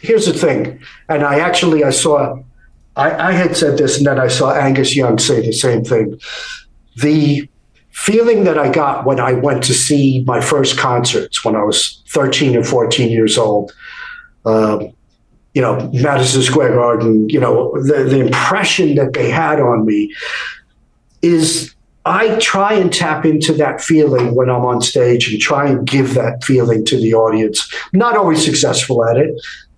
here's the thing, and I actually I saw, I, I had said this, and then I saw Angus Young say the same thing. The feeling that I got when I went to see my first concerts when I was 13 or 14 years old, um, you know, Madison Square Garden, you know, the, the impression that they had on me is I try and tap into that feeling when I'm on stage and try and give that feeling to the audience. Not always successful at it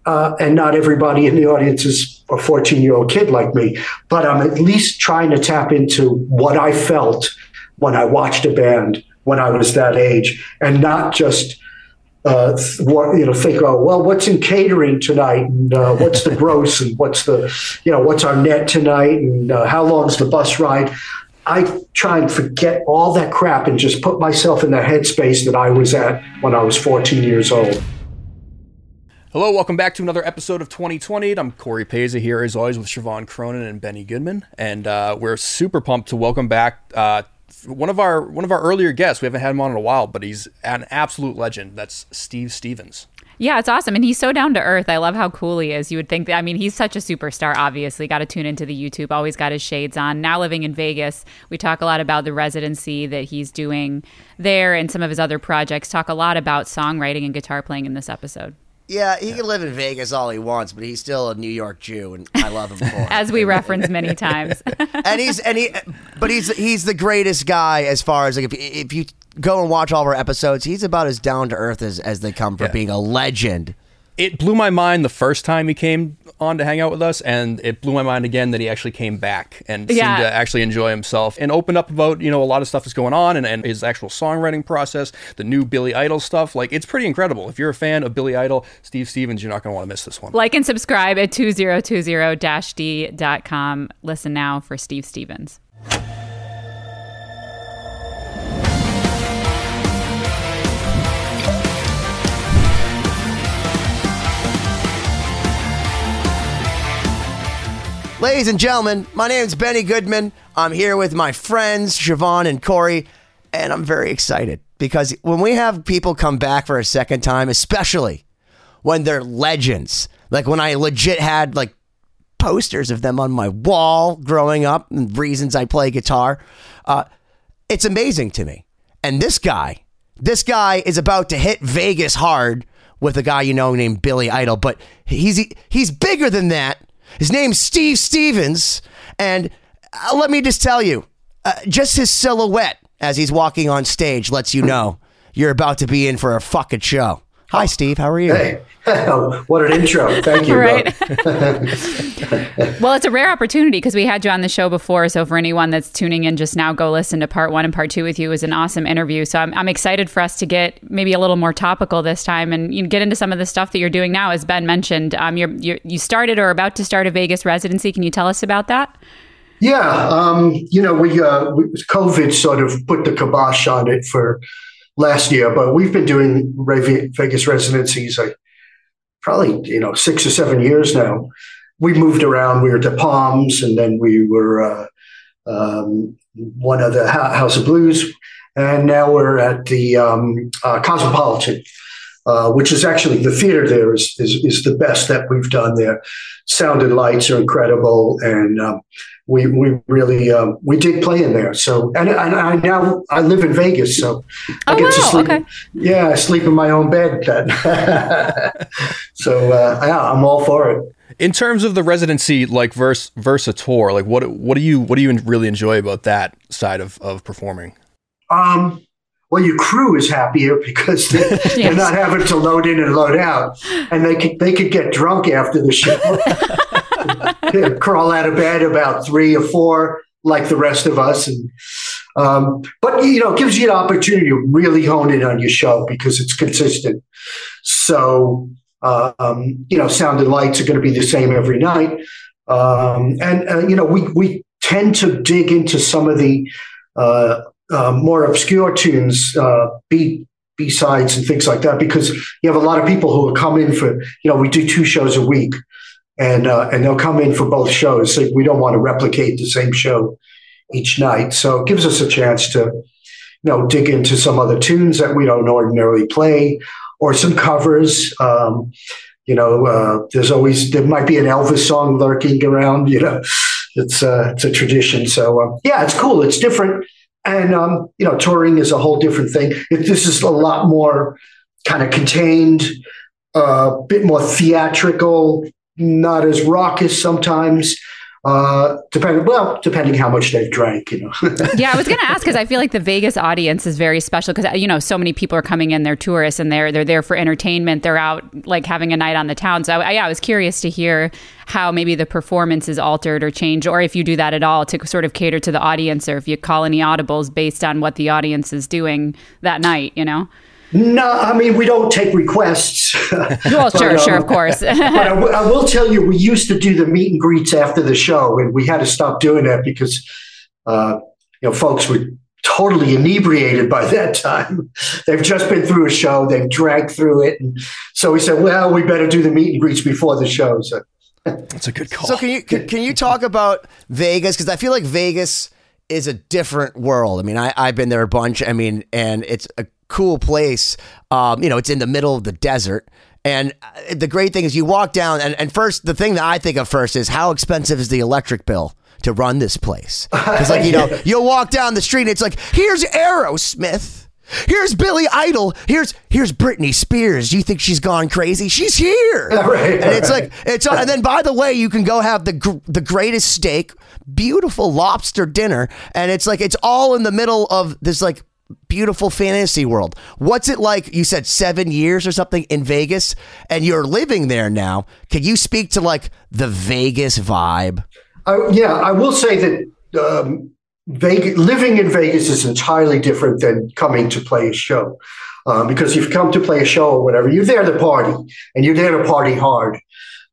uh, and not everybody in the audience is a 14 year old kid like me, but I'm at least trying to tap into what I felt when I watched a band when I was that age, and not just uh, what you know think oh well what's in catering tonight and uh, what's the gross and what's the you know what's our net tonight and uh, how long's the bus ride? I try and forget all that crap and just put myself in the headspace that i was at when i was 14 years old Hello, welcome back to another episode of 2020. I'm Corey Peza here, as always, with Siobhan Cronin and Benny Goodman, and uh, we're super pumped to welcome back uh, one of our one of our earlier guests. We haven't had him on in a while, but he's an absolute legend. That's Steve Stevens. Yeah, it's awesome. And he's so down to earth. I love how cool he is. You would think that, I mean, he's such a superstar, obviously. Got to tune into the YouTube, always got his shades on. Now living in Vegas, we talk a lot about the residency that he's doing there and some of his other projects. Talk a lot about songwriting and guitar playing in this episode. Yeah, he can live in Vegas all he wants, but he's still a New York Jew, and I love him for it. As we reference many times. and he's and he, but he's he's the greatest guy as far as like if if you go and watch all of our episodes, he's about as down to earth as as they come for yeah. being a legend it blew my mind the first time he came on to hang out with us, and it blew my mind again that he actually came back and yeah. seemed to actually enjoy himself and opened up about you know a lot of stuff that's going on and, and his actual songwriting process, the new Billy Idol stuff. Like it's pretty incredible. If you're a fan of Billy Idol, Steve Stevens, you're not going to want to miss this one. Like and subscribe at 2020-d.com. Listen now for Steve Stevens. Ladies and gentlemen, my name is Benny Goodman. I'm here with my friends, Siobhan and Corey, and I'm very excited because when we have people come back for a second time, especially when they're legends, like when I legit had like posters of them on my wall growing up and reasons I play guitar, uh, it's amazing to me. And this guy, this guy is about to hit Vegas hard with a guy you know named Billy Idol, but he's he's bigger than that his name's Steve Stevens, and uh, let me just tell you, uh, just his silhouette as he's walking on stage lets you know you're about to be in for a fucking show. Hi, Steve. How are you? Hey, what an intro. Thank you. right. well, it's a rare opportunity because we had you on the show before. So, for anyone that's tuning in just now, go listen to part one and part two with you. It was an awesome interview. So, I'm, I'm excited for us to get maybe a little more topical this time and you know, get into some of the stuff that you're doing now. As Ben mentioned, um, you're, you're, you started or about to start a Vegas residency. Can you tell us about that? Yeah. Um, you know, we, uh, we, COVID sort of put the kibosh on it for last year, but we've been doing Vegas residencies like probably you know six or seven years now. We moved around. We were to Palms, and then we were uh, um, one of the House of Blues, and now we're at the um, uh, Cosmopolitan. Uh, which is actually the theater there is, is, is the best that we've done there. Sound and lights are incredible, and um, we we really um, we did play in there. So and, and I now I live in Vegas, so I oh, get wow. to sleep. Okay. Yeah, I sleep in my own bed. so uh, yeah, I'm all for it. In terms of the residency, like verse versa tour, like what what do you what do you really enjoy about that side of of performing? Um. Well, your crew is happier because they, yes. they're not having to load in and load out, and they could they could get drunk after the show. crawl out of bed about three or four, like the rest of us, and Um, but you know, it gives you an opportunity to really hone in on your show because it's consistent. So uh, um, you know, sound and lights are going to be the same every night, um, and uh, you know, we we tend to dig into some of the uh, uh more obscure tunes, uh, beat B sides and things like that, because you have a lot of people who will come in for, you know, we do two shows a week, and uh, and they'll come in for both shows. So we don't want to replicate the same show each night, so it gives us a chance to, you know, dig into some other tunes that we don't ordinarily play, or some covers. Um, you know, uh, there's always there might be an Elvis song lurking around. You know, it's uh, it's a tradition. So uh, yeah, it's cool. It's different and um, you know, touring is a whole different thing. This is a lot more kind of contained, a uh, bit more theatrical, not as raucous sometimes uh, depending well, depending how much they've drank, you know. yeah, I was going to ask because I feel like the Vegas audience is very special because you know so many people are coming in, they're tourists and they're they're there for entertainment. They're out like having a night on the town. So I, yeah, I was curious to hear how maybe the performance is altered or changed, or if you do that at all to sort of cater to the audience, or if you call any audibles based on what the audience is doing that night. You know. No, I mean we don't take requests. well, sure, um, sure, of course. but I, w- I will tell you, we used to do the meet and greets after the show, and we had to stop doing that because, uh, you know, folks were totally inebriated by that time. They've just been through a show, they've drank through it, and so we said, well, we better do the meet and greets before the show. So that's a good call. So can you can, can you talk about Vegas? Because I feel like Vegas is a different world. I mean, I, I've been there a bunch. I mean, and it's a cool place. Um, you know, it's in the middle of the desert. And uh, the great thing is you walk down, and, and first, the thing that I think of first is how expensive is the electric bill? to run this place. Because, like, you know, you'll walk down the street and it's like, here's Aerosmith. Here's Billy Idol. Here's here's Britney Spears. Do you think she's gone crazy? She's here. Right, and it's like it's and then by the way, you can go have the the greatest steak, beautiful lobster dinner, and it's like it's all in the middle of this like beautiful fantasy world. What's it like? You said seven years or something in Vegas, and you're living there now. Can you speak to like the Vegas vibe? Uh, yeah, I will say that um, Vegas, living in Vegas is entirely different than coming to play a show. Um, because you've come to play a show or whatever, you're there to party, and you're there to party hard.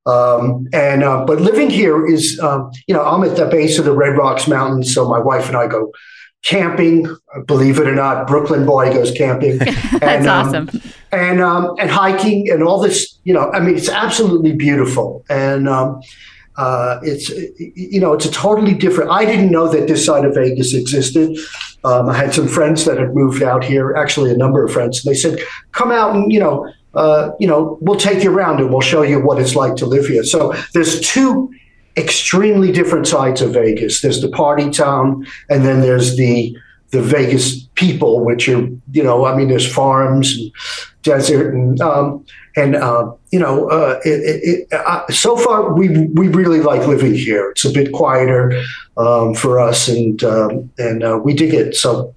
Um, and uh, but living here is, um, you know, I'm at the base of the Red Rocks Mountains, so my wife and I go camping. Believe it or not, Brooklyn boy goes camping. That's and, um, awesome. And um, and hiking and all this. You know, I mean, it's absolutely beautiful. And um, uh, it's you know, it's a totally different. I didn't know that this side of Vegas existed. Um, I had some friends that had moved out here. Actually, a number of friends. And they said, "Come out and you know." Uh, you know, we'll take you around and we'll show you what it's like to live here. So there's two extremely different sides of Vegas. There's the party town, and then there's the the Vegas people, which are you know, I mean, there's farms and desert and um, and uh, you know, uh, it, it, uh, so far we we really like living here. It's a bit quieter um, for us, and um, and uh, we dig it. So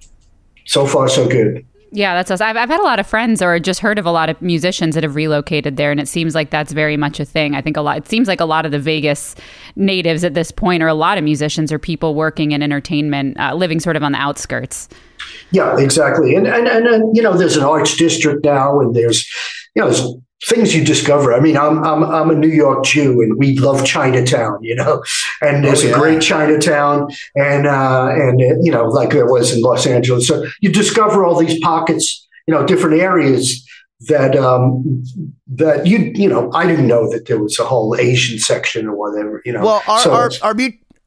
so far so good. Yeah, that's us. I've, I've had a lot of friends or just heard of a lot of musicians that have relocated there, and it seems like that's very much a thing. I think a lot. It seems like a lot of the Vegas natives at this point, or a lot of musicians, or people working in entertainment, uh, living sort of on the outskirts. Yeah, exactly. And, and and and you know, there's an arts district now, and there's you know, there's things you discover. I mean, I'm I'm I'm a New York Jew, and we love Chinatown, you know. And there's oh, yeah. a great Chinatown, and uh, and uh, you know, like there was in Los Angeles. So you discover all these pockets, you know, different areas that um that you you know I didn't know that there was a whole Asian section or whatever. You know. Well, our so our, our,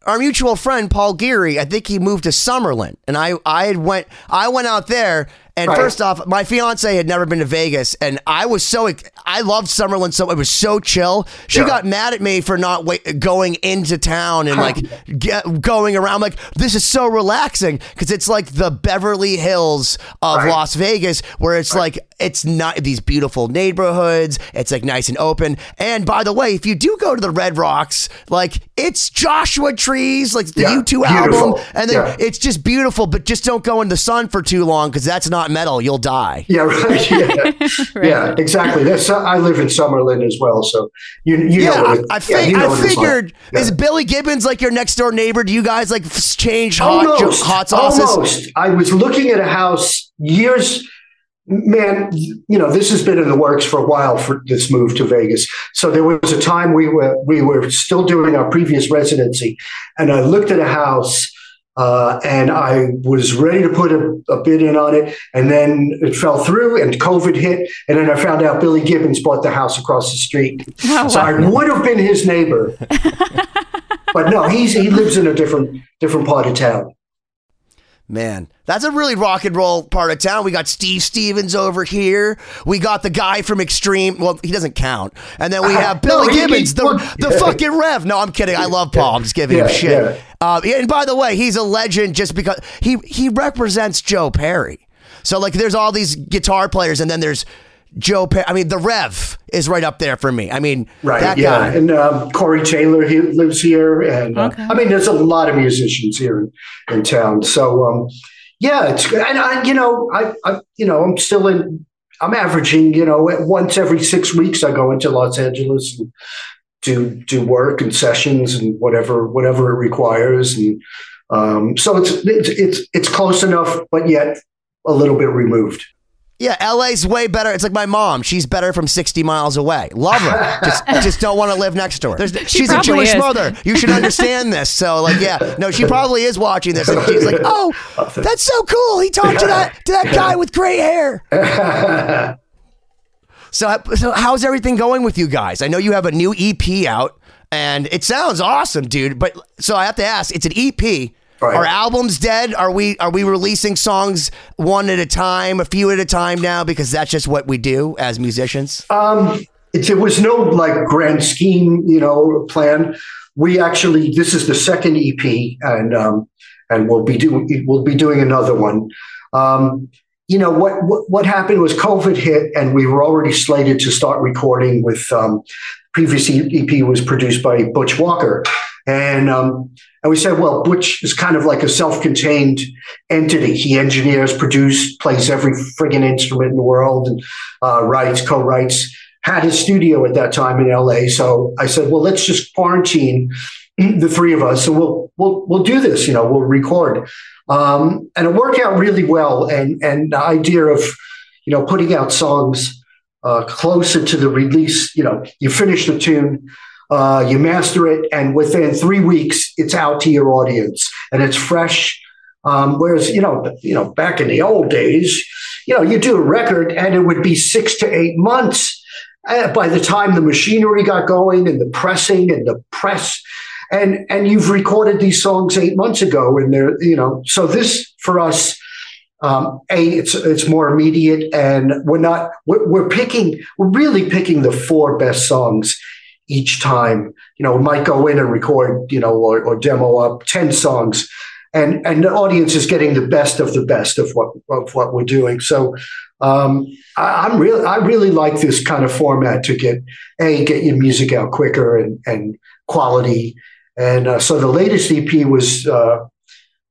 our mutual friend Paul Geary, I think he moved to Summerlin, and I I went I went out there and right. first off, my fiance had never been to Vegas, and I was so I loved Summerlin so it was so chill. She yeah. got mad at me for not wait, going into town and like get, going around. I'm like this is so relaxing because it's like the Beverly Hills of right. Las Vegas, where it's right. like it's not these beautiful neighborhoods. It's like nice and open. And by the way, if you do go to the Red Rocks, like it's Joshua Trees, like the yeah, U2 album, and then yeah. it's just beautiful. But just don't go in the sun for too long because that's not not metal, you'll die. Yeah, right. Yeah, right. yeah exactly. That's uh, I live in Summerlin as well, so you you yeah, know. I, I, yeah, you know I figured like. is Billy Gibbons like your next door neighbor? Do you guys like change hot almost, hot sauces? Almost. I was looking at a house years man, you know, this has been in the works for a while for this move to Vegas. So there was a time we were we were still doing our previous residency, and I looked at a house. Uh, and I was ready to put a, a, bid in on it, and then it fell through, and COVID hit, and then I found out Billy Gibbons bought the house across the street. Oh, so wow. I would have been his neighbor, but no, he's he lives in a different different part of town. Man, that's a really rock and roll part of town. We got Steve Stevens over here. We got the guy from Extreme. Well, he doesn't count. And then we uh, have Billy no, Gibbons, the, the fucking Rev. No, I'm kidding. I love Paul. I'm just giving yeah, him shit. Yeah. Uh, and by the way, he's a legend just because he he represents Joe Perry. So like, there's all these guitar players, and then there's Joe Perry. I mean, the Rev is right up there for me. I mean, right, that yeah. Guy. And um, Corey Taylor he lives here, and uh, okay. uh, I mean, there's a lot of musicians here in, in town. So um, yeah, it's and I, you know, I, I, you know, I'm still in. I'm averaging, you know, once every six weeks I go into Los Angeles and do do work and sessions and whatever whatever it requires, and um, so it's it's it's it's close enough, but yet a little bit removed. Yeah, LA's way better. It's like my mom. She's better from 60 miles away. Love her. just, just don't want to live next to her. She she's a Jewish is. mother. You should understand this. So, like, yeah, no, she probably is watching this, and she's like, "Oh, that's so cool. He talked to that to that guy with gray hair." so, so how's everything going with you guys? I know you have a new EP out, and it sounds awesome, dude. But so I have to ask, it's an EP. Right. Are albums dead? Are we are we releasing songs one at a time, a few at a time now because that's just what we do as musicians? Um, there was no like grand scheme, you know, plan. We actually this is the second EP, and um, and we'll be doing we'll be doing another one. Um, you know what, what, what happened was COVID hit, and we were already slated to start recording. With um, previous EP was produced by Butch Walker, and um, and we said, well, Butch is kind of like a self-contained entity. He engineers, produces, plays every friggin' instrument in the world, and uh, writes, co-writes. Had his studio at that time in LA. So I said, well, let's just quarantine the three of us, and we'll we'll we'll do this. You know, we'll record. Um, and it worked out really well. And and the idea of you know putting out songs uh, closer to the release. You know, you finish the tune uh, you master it, and within three weeks, it's out to your audience and it's fresh. Um, whereas, you know, you know, back in the old days, you know, you do a record and it would be six to eight months. Uh, by the time the machinery got going and the pressing and the press, and and you've recorded these songs eight months ago, and they're you know, so this for us. Um, a, it's it's more immediate, and we're not we're, we're picking we're really picking the four best songs each time. You know, we might go in and record, you know, or, or demo up 10 songs and and the audience is getting the best of the best of what of what we're doing. So um, I, am really I really like this kind of format to get a get your music out quicker and and quality. And uh, so the latest EP was uh,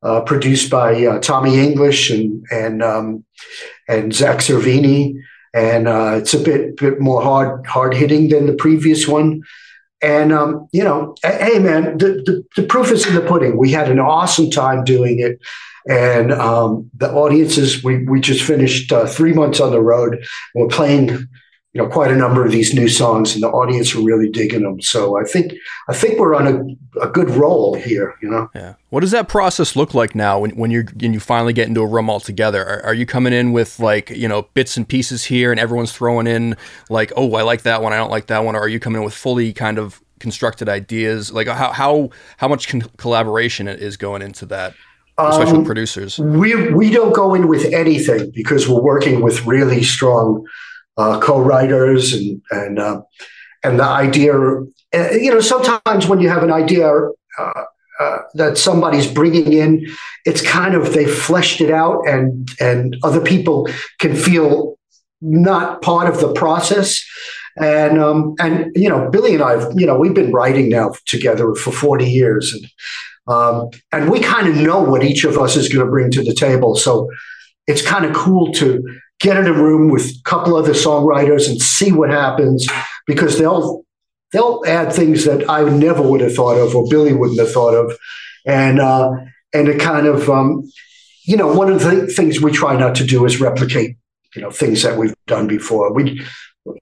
uh, produced by uh, Tommy English and and um, and Zakk Cervini and uh, it's a bit bit more hard hard hitting than the previous one. And um, you know, hey man, the, the, the proof is in the pudding. We had an awesome time doing it, and um, the audiences. We we just finished uh, three months on the road. We're playing you know quite a number of these new songs and the audience are really digging them so i think i think we're on a, a good roll here you know? Yeah. What does that process look like now when, when you're when you finally get into a room all together are, are you coming in with like you know bits and pieces here and everyone's throwing in like oh i like that one i don't like that one or are you coming in with fully kind of constructed ideas? Like how how how much con- collaboration is going into that especially um, with producers? we we don't go in with anything because we're working with really strong uh, co-writers and and uh, and the idea. Uh, you know, sometimes when you have an idea uh, uh, that somebody's bringing in, it's kind of they fleshed it out, and and other people can feel not part of the process. And um, and you know, Billy and I, you know, we've been writing now together for forty years, and um, and we kind of know what each of us is going to bring to the table. So it's kind of cool to get in a room with a couple other songwriters and see what happens because they'll they'll add things that I never would have thought of or Billy wouldn't have thought of, and uh, and it kind of um, you know one of the things we try not to do is replicate you know things that we've done before. We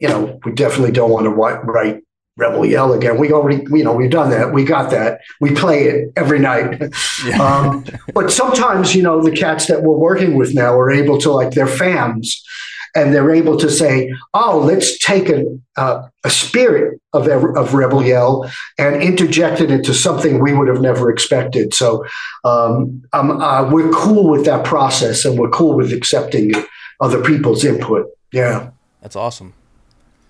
you know we definitely don't want to write Rebel Yell again. We already, you know, we've done that. We got that. We play it every night. Yeah. Um, but sometimes, you know, the cats that we're working with now are able to, like, they're fans and they're able to say, "Oh, let's take a uh, a spirit of of Rebel Yell and interject it into something we would have never expected." So um, um, uh, we're cool with that process, and we're cool with accepting other people's input. Yeah, that's awesome.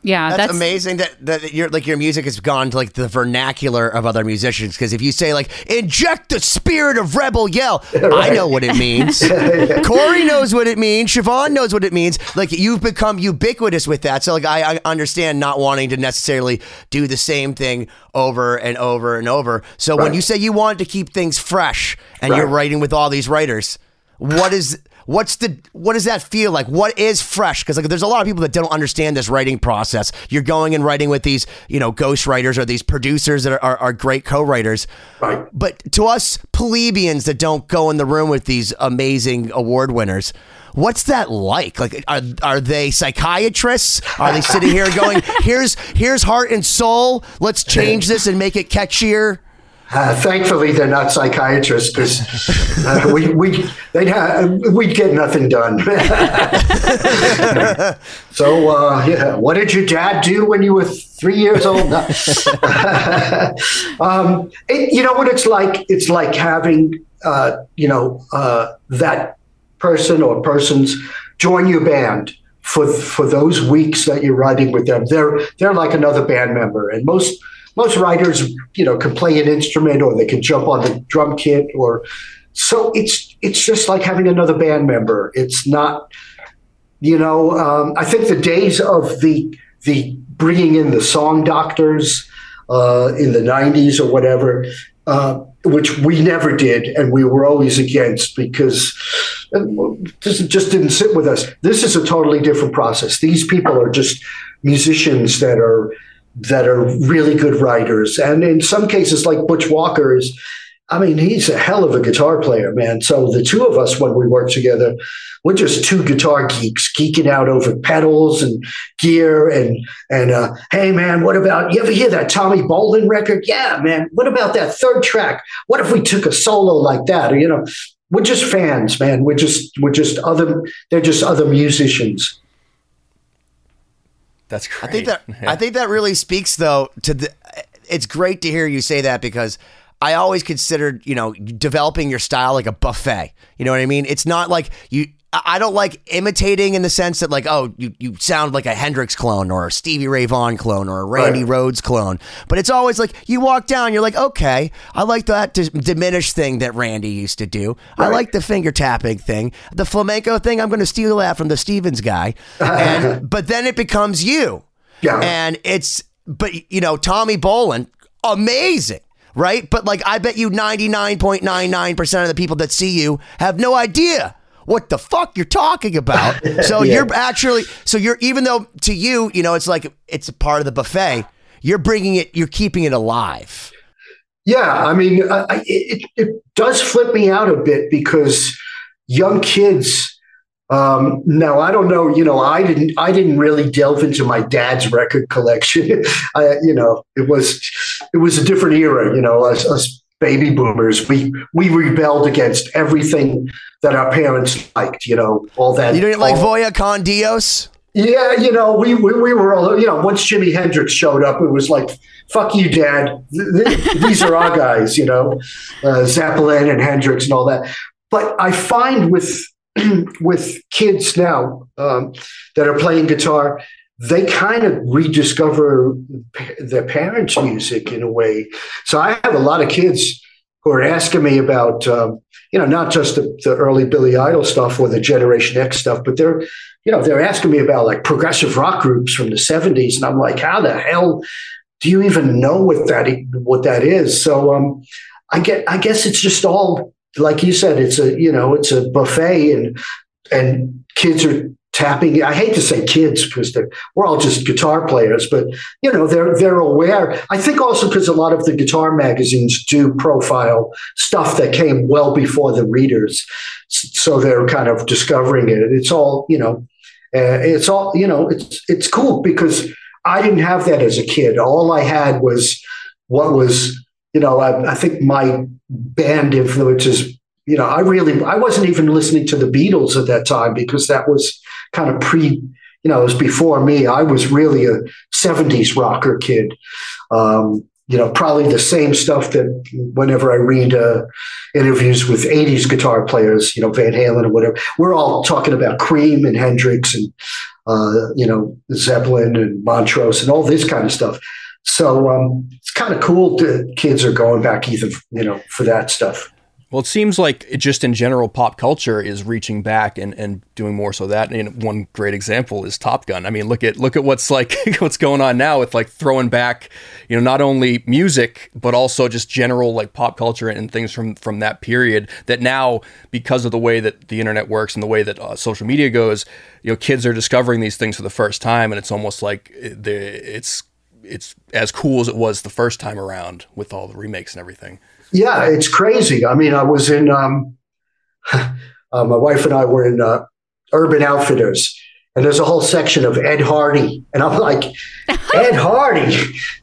Yeah, that's, that's, amazing that that your like your music has gone to like the vernacular of other musicians. Because if you say like inject the spirit of rebel yell, right. I know what it means. Corey knows what it means. Siobhan knows what it means. Like you've become ubiquitous with that. So like I, I understand not wanting to necessarily do the same thing over and over and over. So right. when you say you want to keep things fresh and right. you're writing with all these writers, what is What's the what does that feel like? What is fresh? Because like there's a lot of people that don't understand this writing process. You're going and writing with these, you know, ghost writers or these producers that are, are, are great co-writers. Right. But to us plebeians that don't go in the room with these amazing award winners, What's that like? Like, are, are they psychiatrists? Are they sitting here going, "Here's here's heart and soul. Let's change this and make it catchier." Uh, thankfully, they're not psychiatrists because uh, we we they'd have, we'd get nothing done. so, uh, yeah, what did your dad do when you were three years old? um, it, you know what it's like? It's like having uh, you know uh, that person or persons join your band for for those weeks that you're riding with them. They're they're like another band member, and most most writers, you know, can play an instrument or they can jump on the drum kit or so it's it's just like having another band member. It's not, you know, um, I think the days of the the bringing in the song doctors uh, in the '90s or whatever, uh, which we never did, and we were always against because this just didn't sit with us. This is a totally different process. These people are just musicians that are that are really good writers. And in some cases, like Butch Walker is, I mean, he's a hell of a guitar player, man. So the two of us, when we work together, we're just two guitar geeks geeking out over pedals and gear and and uh, hey man, what about you ever hear that Tommy Bolin record? Yeah, man. What about that third track? What if we took a solo like that? Or, you know, we're just fans, man. We're just we're just other. They're just other musicians. That's great. I think that yeah. I think that really speaks though to the. It's great to hear you say that because I always considered you know developing your style like a buffet. You know what I mean? It's not like you I don't like imitating in the sense that like, oh, you, you sound like a Hendrix clone or a Stevie Ray Vaughan clone or a Randy right. Rhoads clone. But it's always like you walk down, you're like, okay, I like that d- diminished thing that Randy used to do. Right. I like the finger tapping thing. The flamenco thing, I'm going to steal that from the Stevens guy. And, but then it becomes you. Yeah. And it's, but you know, Tommy Bolin, amazing right? But like, I bet you 99.99% of the people that see you have no idea what the fuck you're talking about. So yeah. you're actually, so you're, even though to you, you know, it's like, it's a part of the buffet, you're bringing it, you're keeping it alive. Yeah. I mean, I, it, it does flip me out a bit because young kids, um, now I don't know. You know, I didn't. I didn't really delve into my dad's record collection. I, you know, it was it was a different era. You know, us, us baby boomers, we we rebelled against everything that our parents liked. You know, all that. You didn't like Vaya con Dios? Yeah, you know, we, we we were all you know. Once Jimi Hendrix showed up, it was like, "Fuck you, Dad. These are our guys." You know, uh, Zeppelin and Hendrix and all that. But I find with with kids now um, that are playing guitar, they kind of rediscover their parents' music in a way. So I have a lot of kids who are asking me about, um, you know, not just the, the, early Billy Idol stuff or the Generation X stuff, but they're, you know, they're asking me about like progressive rock groups from the '70s, and I'm like, how the hell do you even know what that what that is? So um, I get, I guess it's just all like you said, it's a, you know, it's a buffet, and and kids are tapping. I hate to say kids because we're all just guitar players, but you know they're they're aware. I think also because a lot of the guitar magazines do profile stuff that came well before the readers, so they're kind of discovering it. It's all you know. Uh, it's all you know. It's it's cool because I didn't have that as a kid. All I had was what was you know. I, I think my band influences you know, I really, I wasn't even listening to the Beatles at that time because that was kind of pre, you know, it was before me. I was really a 70s rocker kid. Um, you know, probably the same stuff that whenever I read uh, interviews with 80s guitar players, you know, Van Halen or whatever, we're all talking about Cream and Hendrix and, uh, you know, Zeppelin and Montrose and all this kind of stuff. So um, it's kind of cool that kids are going back even, you know, for that stuff. Well, it seems like it just in general, pop culture is reaching back and, and doing more so that. And one great example is Top Gun. I mean, look at look at what's like what's going on now with like throwing back, you know, not only music but also just general like pop culture and things from from that period. That now, because of the way that the internet works and the way that uh, social media goes, you know, kids are discovering these things for the first time, and it's almost like the it's it's as cool as it was the first time around with all the remakes and everything. Yeah, it's crazy. I mean, I was in, um, uh, my wife and I were in uh, Urban Outfitters, and there's a whole section of Ed Hardy. And I'm like, Ed Hardy.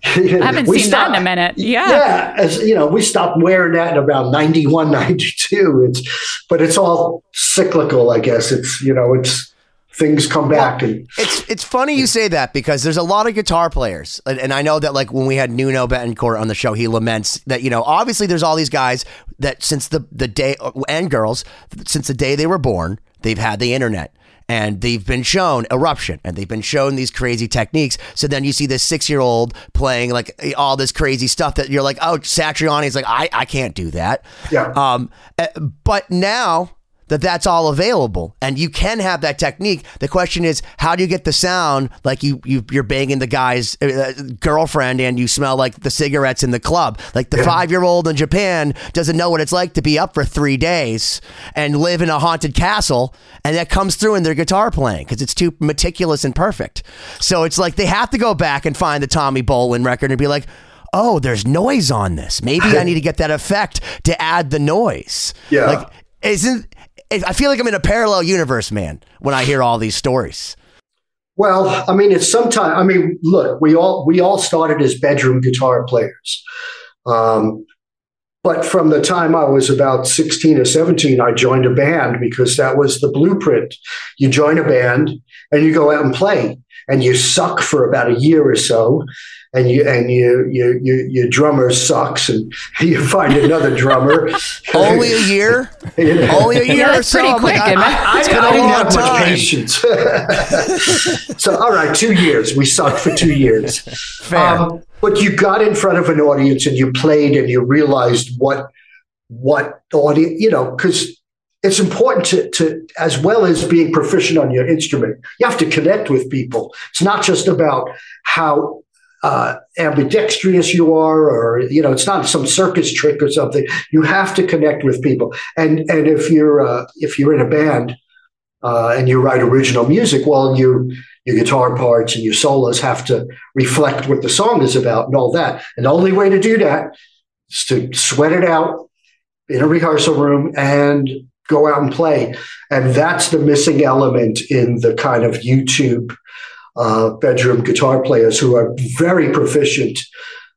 I haven't seen stopped, that in a minute. Yeah. Yeah. As you know, we stopped wearing that in about 91, 92. It's, but it's all cyclical, I guess. It's, you know, it's, things come back well, and it's it's funny you say that because there's a lot of guitar players and, and, I know that like when we had Nuno Bettencourt on the show he laments that you know obviously there's all these guys that since the the day and girls since the day they were born they've had the internet and they've been shown eruption and they've been shown these crazy techniques. So then you see this six year old playing like all this crazy stuff that you're like, oh, Satriani is like, I, I can't do that. Yeah. Um, eh, but now that that's all available and you can have that technique. The question is, how do you get the sound like you, you you're banging the guy's uh, girlfriend and you smell like the cigarettes in the club? Like the yeah. five year old in Japan doesn't know what it's like to be up for three days and live in a haunted castle, and that comes through in their guitar playing because it's too meticulous and perfect. So it's like they have to go back and find the Tommy Bolin record and be like, oh, there's noise on this. Maybe I need to get that effect to add the noise. Yeah. Like, isn't I feel like I'm in a parallel universe, man, when I hear all these stories. Well, I mean, it's sometimes. I mean, look, we all we all started as bedroom guitar players, um, but from the time I was about sixteen or seventeen, I joined a band because that was the blueprint. You join a band and you go out and play, and you suck for about a year or so, and you and you you, you your drummer sucks and you find another drummer. Only a year. Only a year yeah, or so. Pretty quick. Like, I, I, I, I don't have much patience. so all right, two years. We sucked for two years. Fair. Um, but you got in front of an audience and you played and you realized what what audience you know because it's important to, to, as well as being proficient on your instrument, you have to connect with people. It's not just about how uh, ambidextrous you are, or you know, it's not some circus trick or something. You have to connect with people, and and if you're uh, if you're in a band uh, and you write original music, well, your your guitar parts and your solos have to reflect what the song is about and all that. And the only way to do that is to sweat it out in a rehearsal room and go out and play. And that's the missing element in the kind of YouTube uh, bedroom guitar players who are very proficient.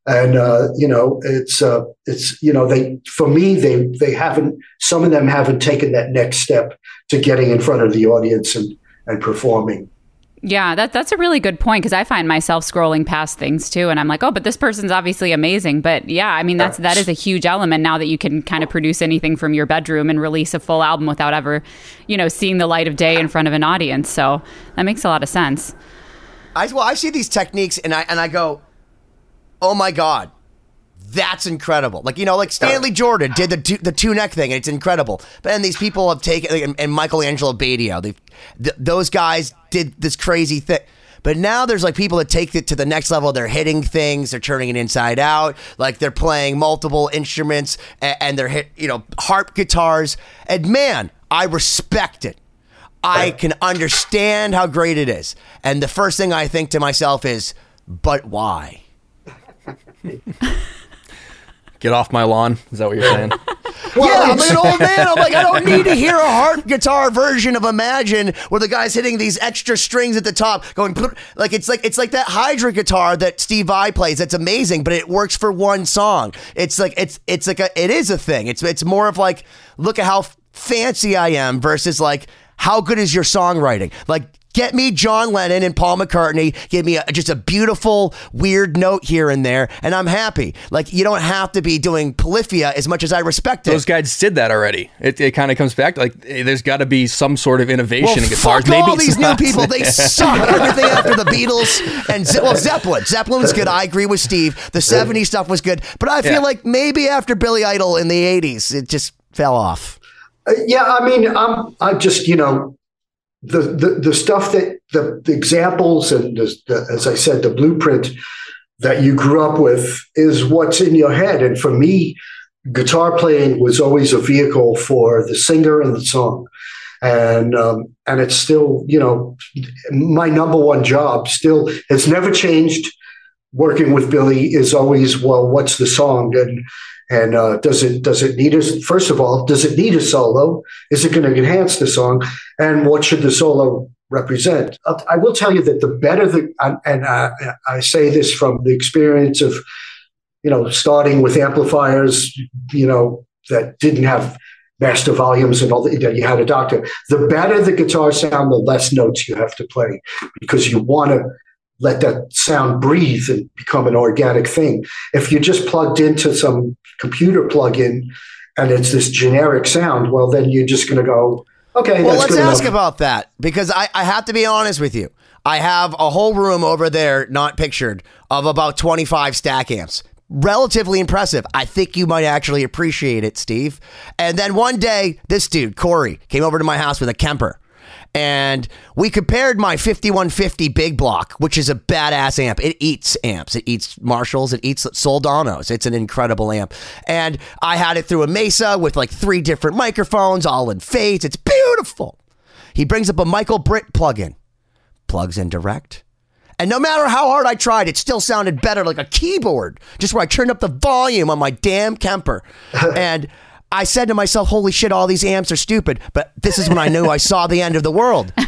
And uh, you know, it's uh, it's you know, they for me they they haven't some of them haven't taken that next step to getting in front of the audience and and performing. Yeah, that that's a really good point because I find myself scrolling past things too, and I'm like, oh, but this person's obviously amazing. But yeah, I mean, that's that is a huge element now that you can kind of produce anything from your bedroom and release a full album without ever, you know, seeing the light of day in front of an audience. So that makes a lot of sense. I well, I see these techniques and I and I go, oh my god, that's incredible. Like you know, like Stanley Jordan did the two, the two neck thing, and it's incredible. But then these people have taken, and, and Michael Angelo Batio, they th- those guys did this crazy thing. But now there's like people that take it to the next level. They're hitting things, they're turning it inside out, like they're playing multiple instruments, and, and they're hit, you know, harp guitars. And man, I respect it. I can understand how great it is. And the first thing I think to myself is, but why? Get off my lawn. Is that what you're saying? Well, yeah, I'm like an old man. I'm like, I don't need to hear a harp guitar version of Imagine where the guy's hitting these extra strings at the top, going like it's like it's like that Hydra guitar that Steve Vai plays. That's amazing, but it works for one song. It's like it's it's like a it is a thing. It's it's more of like look at how fancy I am versus like how good is your songwriting? Like Get me John Lennon and Paul McCartney. Give me a, just a beautiful, weird note here and there, and I'm happy. Like, you don't have to be doing polyphia as much as I respect it. Those guys did that already. It, it kind of comes back like there's got to be some sort of innovation well, in guitars. Fuck Maybe all these new people. They suck. Everything after the Beatles and well, Zeppelin. Zeppelin was good. I agree with Steve. The 70s stuff was good. But I feel yeah. like maybe after Billy Idol in the 80s, it just fell off. Uh, yeah, I mean, I'm I just you know the, the, the stuff that the, the examples and the, the, as I said, the blueprint that you grew up with is what's in your head. And for me, guitar playing was always a vehicle for the singer and the song. And um, and it's still, you know, my number one job still it's never changed. Working with Billy is always, well, what's the song? And and uh, does it does it need a first of all does it need a solo? Is it going to enhance the song? And what should the solo represent? I will tell you that the better the and I, I say this from the experience of you know starting with amplifiers you know that didn't have master volumes and all that you had a doctor. The better the guitar sound, the less notes you have to play because you want to let that sound breathe and become an organic thing. If you're just plugged into some computer plugin and it's this generic sound, well, then you're just going to go, okay. Well, let's ask enough. about that because I, I have to be honest with you. I have a whole room over there, not pictured, of about 25 stack amps. Relatively impressive. I think you might actually appreciate it, Steve. And then one day, this dude, Corey, came over to my house with a Kemper and we compared my 5150 big block, which is a badass amp. It eats amps. It eats Marshalls. It eats Soldanos. It's an incredible amp. And I had it through a Mesa with like three different microphones, all in phase. It's beautiful. He brings up a Michael Britt plugin, plugs in direct. And no matter how hard I tried, it still sounded better like a keyboard, just where I turned up the volume on my damn Kemper. and I said to myself, holy shit, all these amps are stupid. But this is when I knew I saw the end of the world.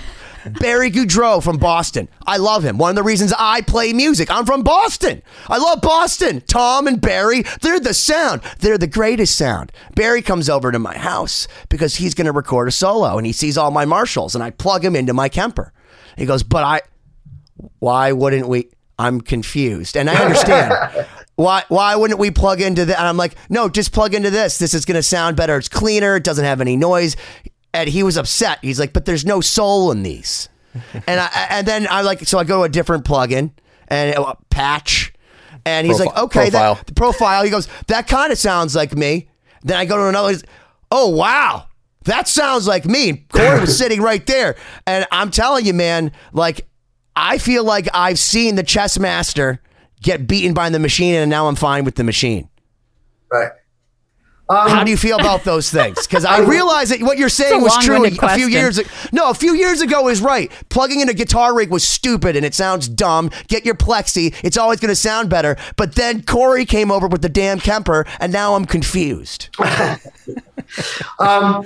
Barry Goudreau from Boston. I love him. One of the reasons I play music. I'm from Boston. I love Boston. Tom and Barry, they're the sound. They're the greatest sound. Barry comes over to my house because he's going to record a solo and he sees all my Marshalls and I plug him into my Kemper. He goes, But I, why wouldn't we? I'm confused. And I understand. why why wouldn't we plug into that? And I'm like, no, just plug into this. This is going to sound better. It's cleaner. It doesn't have any noise. And he was upset. He's like, but there's no soul in these. and I and then I like so I go to a different plugin and uh, patch, and he's Profi- like, okay, profile. That, the profile. He goes, that kind of sounds like me. Then I go to another. Oh wow, that sounds like me. Corey was sitting right there, and I'm telling you, man, like I feel like I've seen the chess master get beaten by the machine, and now I'm fine with the machine. Right. Um, How do you feel about those things? Because I realize that what you're saying was true a, a few years ago. No, a few years ago is right. Plugging in a guitar rig was stupid and it sounds dumb. Get your plexi; it's always going to sound better. But then Corey came over with the damn Kemper, and now I'm confused. um,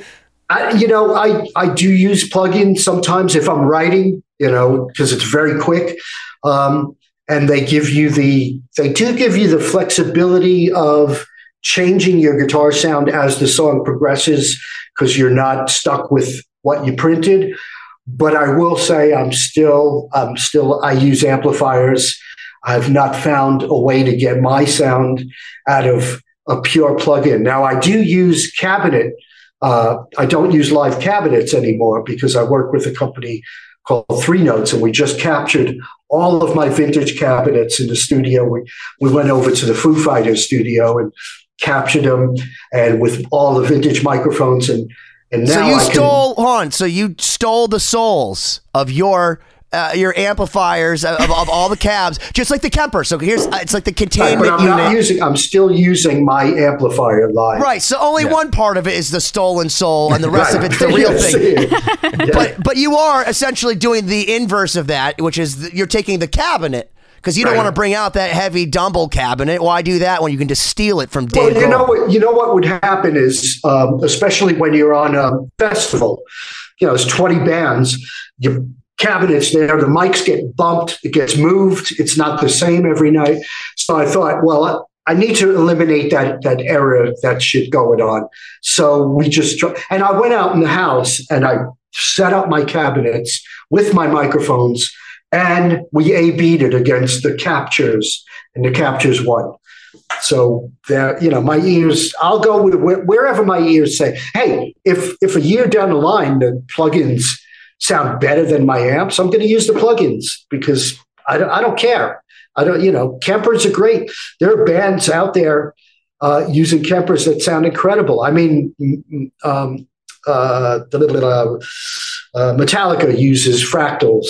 I, you know, I I do use plugins sometimes if I'm writing. You know, because it's very quick. Um, and they give you the they do give you the flexibility of changing your guitar sound as the song progresses because you're not stuck with what you printed. But i will say i'm still i'm still i use amplifiers. I've not found a way to get my sound out of a pure plug-in. Now i do use cabinet uh, i don't use live cabinets anymore because i work with a company called Three Notes, and we just captured all of my vintage cabinets in the studio. We we went over to the Foo Fighters studio and captured them, and with all the vintage microphones and and now so you I stole can, on. So you stole the souls of your uh, your amplifiers of, of, all the cabs, just like the Kemper. So here's uh, it's like the containment right, I'm unit. Not using, I'm still using my amplifier line. Right. So only yeah. one part of it is the stolen soul, and the rest right. of it's the real thing. yeah. But but you are essentially doing the inverse of that, which is the, you're taking the cabinet because you don't right. want to bring out that heavy Dumble cabinet. Why do that when you can just steal it from Dave? Well, you know what? You know what would happen is, um, especially when you're on a festival, you know, there's 20 bands. Your cabinets there, the mics get bumped, it gets moved. It's not the same every night. So I thought, well, I need to eliminate that that error, that shit going on. So we just and I went out in the house and I set up my cabinets with my microphones and we A B'd it against the captures, and the captures won. So there, you know, my ears. I'll go with wherever my ears say. Hey, if if a year down the line the plugins sound better than my amps, I'm going to use the plugins because I don't, I don't care. I don't, you know, Kempers are great. There are bands out there uh, using Kempers that sound incredible. I mean, um, uh, the little uh, uh, Metallica uses fractals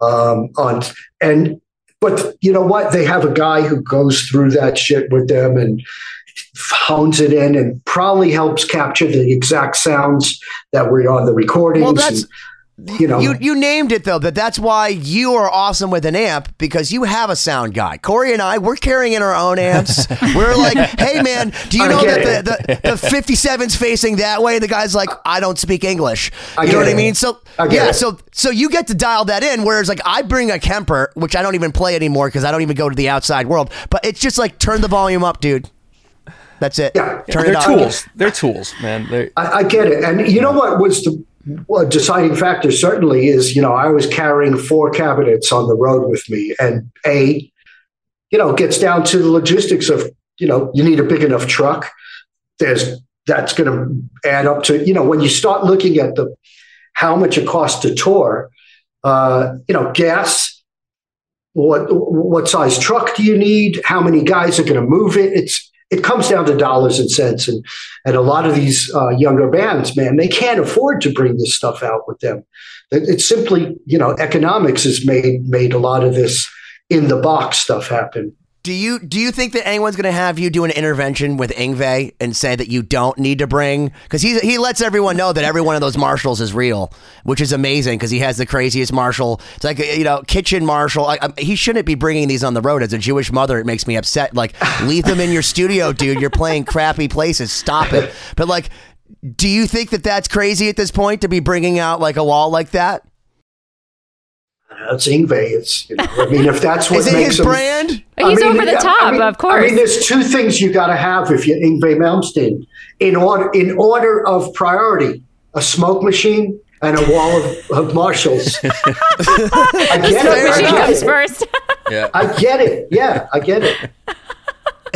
um, on and but you know what? They have a guy who goes through that shit with them and hones it in and probably helps capture the exact sounds that were on the recordings. Well, that's, and, you know, you you named it though, but that's why you are awesome with an amp because you have a sound guy. Corey and I, we're carrying in our own amps. we're like, hey man, do you know that the, the, the 57's facing that way? The guy's like, I don't speak English. You know what it. I mean? So I yeah, it. so so you get to dial that in. Whereas like I bring a Kemper, which I don't even play anymore because I don't even go to the outside world. But it's just like turn the volume up, dude. That's it. Yeah, Turn it up. they're it tools. They're tools, man. I, I, get it. And you know what was the well, a deciding factor certainly is, you know, I was carrying four cabinets on the road with me. And A, you know, gets down to the logistics of, you know, you need a big enough truck. There's that's going to add up to, you know, when you start looking at the how much it costs to tour, uh, you know, gas, what what size truck do you need? How many guys are going to move it? It's it comes down to dollars and cents. And and a lot of these uh, younger bands, man, they can't afford to bring this stuff out with them. It's simply, you know, economics has made made a lot of this in the box stuff happen. Do you do you think that anyone's going to have you do an intervention with Yngwie and say that you don't need to bring because he he lets everyone know that every one of those Marshalls is real, which is amazing because he has the craziest Marshall. It's like you know kitchen Marshall. I, I, he shouldn't be bringing these on the road as a Jewish mother. It makes me upset. Like leave them in your studio, dude. You're playing crappy places. Stop it. But like, do you think that that's crazy at this point to be bringing out like a wall like that? It's Yngwie. It's you know, I mean, if that's what is it makes his him, brand, he's mean, over the top, I mean, of course. I mean, there's two things you got to have if you're Yngwie Malmsteen in order in order of priority: a smoke machine and a wall of, of Marshalls. I get the it. machine comes it. first. yeah, I get it. Yeah, I get it.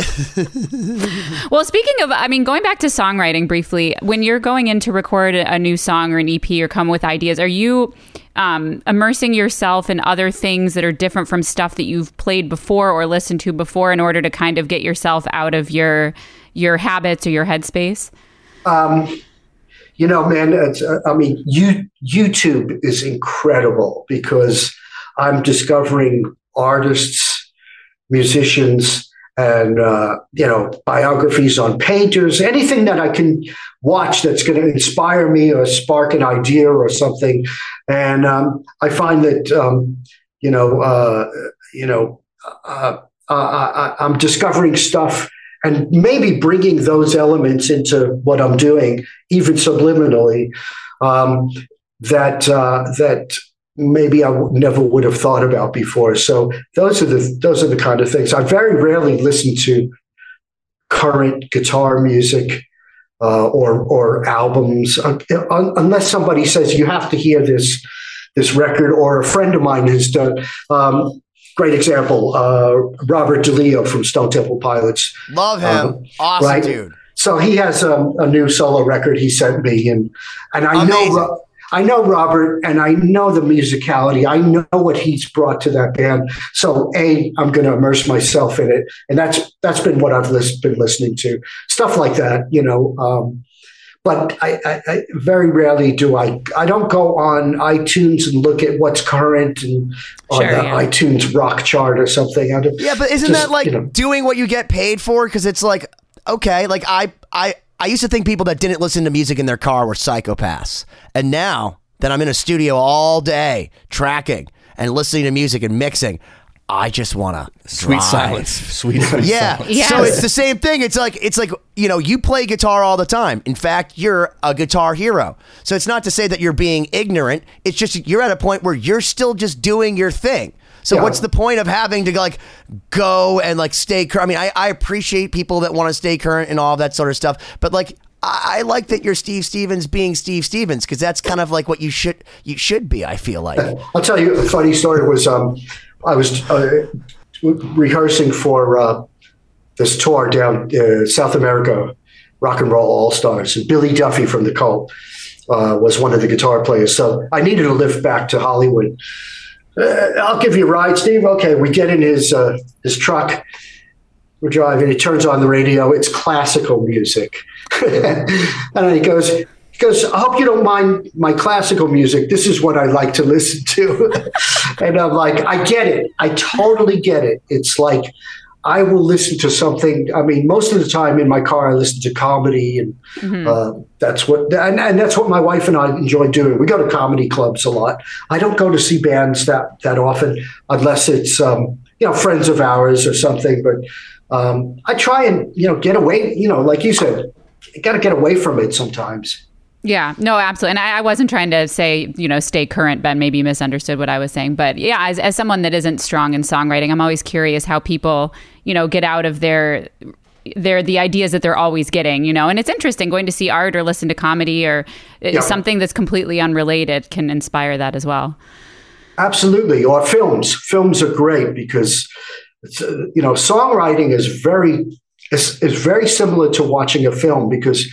well, speaking of, I mean, going back to songwriting briefly, when you're going in to record a new song or an EP or come with ideas, are you um, immersing yourself in other things that are different from stuff that you've played before or listened to before in order to kind of get yourself out of your your habits or your headspace? Um, you know, man, uh, I mean, you, YouTube is incredible because I'm discovering artists, musicians and uh, you know biographies on painters anything that i can watch that's going to inspire me or spark an idea or something. And um, i find that um, you know uh, you know uh, uh I, am discovering stuff and maybe bringing those elements into what i'm doing even subliminally um, that uh, that maybe I w- never would have thought about before. So those are the those are the kind of things. I very rarely listen to current guitar music uh, or or albums uh, unless somebody says you have to hear this this record or a friend of mine has done. Um, great example, uh, Robert DeLeo from Stone Temple Pilots. Love him, um, awesome right? dude. So he has um, a new solo record he sent me, and and I Amazing. know I know Robert and I know the musicality. I know what he's brought to that band. So a, I'm going to immerse myself in it, and that's that's been what I've been listening to. Stuff like that, you know. Um, but I, I, I, very rarely do I. I don't go on iTunes and look at what's current and on the yeah. iTunes rock chart or something. yeah, but isn't just, that like you know, doing what you get paid for? Because it's like okay, like I I I used to think people that didn't listen to music in their car were psychopaths, and now that I'm in a studio all day tracking and listening to music and mixing. I just want to sweet drive. silence, sweet, sweet yeah. Silence. Yes. So it's the same thing. It's like it's like you know you play guitar all the time. In fact, you're a guitar hero. So it's not to say that you're being ignorant. It's just you're at a point where you're still just doing your thing. So yeah. what's the point of having to like go and like stay current? I mean, I, I appreciate people that want to stay current and all that sort of stuff, but like I like that you're Steve Stevens being Steve Stevens because that's kind of like what you should you should be. I feel like. I'll tell you a funny story. Was um, I was uh, rehearsing for uh, this tour down uh, South America, Rock and Roll All Stars, and Billy Duffy from the Cult uh, was one of the guitar players. So I needed a lift back to Hollywood. Uh, I'll give you a ride, Steve. Okay, we get in his uh, his truck. We're driving. He turns on the radio. It's classical music, and he goes, goes, I hope you don't mind my classical music. This is what I like to listen to. and I'm like, I get it. I totally get it. It's like, I will listen to something. I mean, most of the time in my car, I listen to comedy, and mm-hmm. uh, that's what and, and, that's what my wife and I enjoy doing. We go to comedy clubs a lot. I don't go to see bands that that often, unless it's um, you know friends of ours or something. But um, I try and you know get away. You know, like you said, got to get away from it sometimes. Yeah, no, absolutely. And I, I, wasn't trying to say, you know, stay current. Ben maybe misunderstood what I was saying. But yeah, as, as someone that isn't strong in songwriting, I'm always curious how people, you know, get out of their their the ideas that they're always getting, you know. And it's interesting going to see art or listen to comedy or uh, yeah. something that's completely unrelated can inspire that as well. Absolutely. Or films. Films are great because, you know, songwriting is very is, is very similar to watching a film because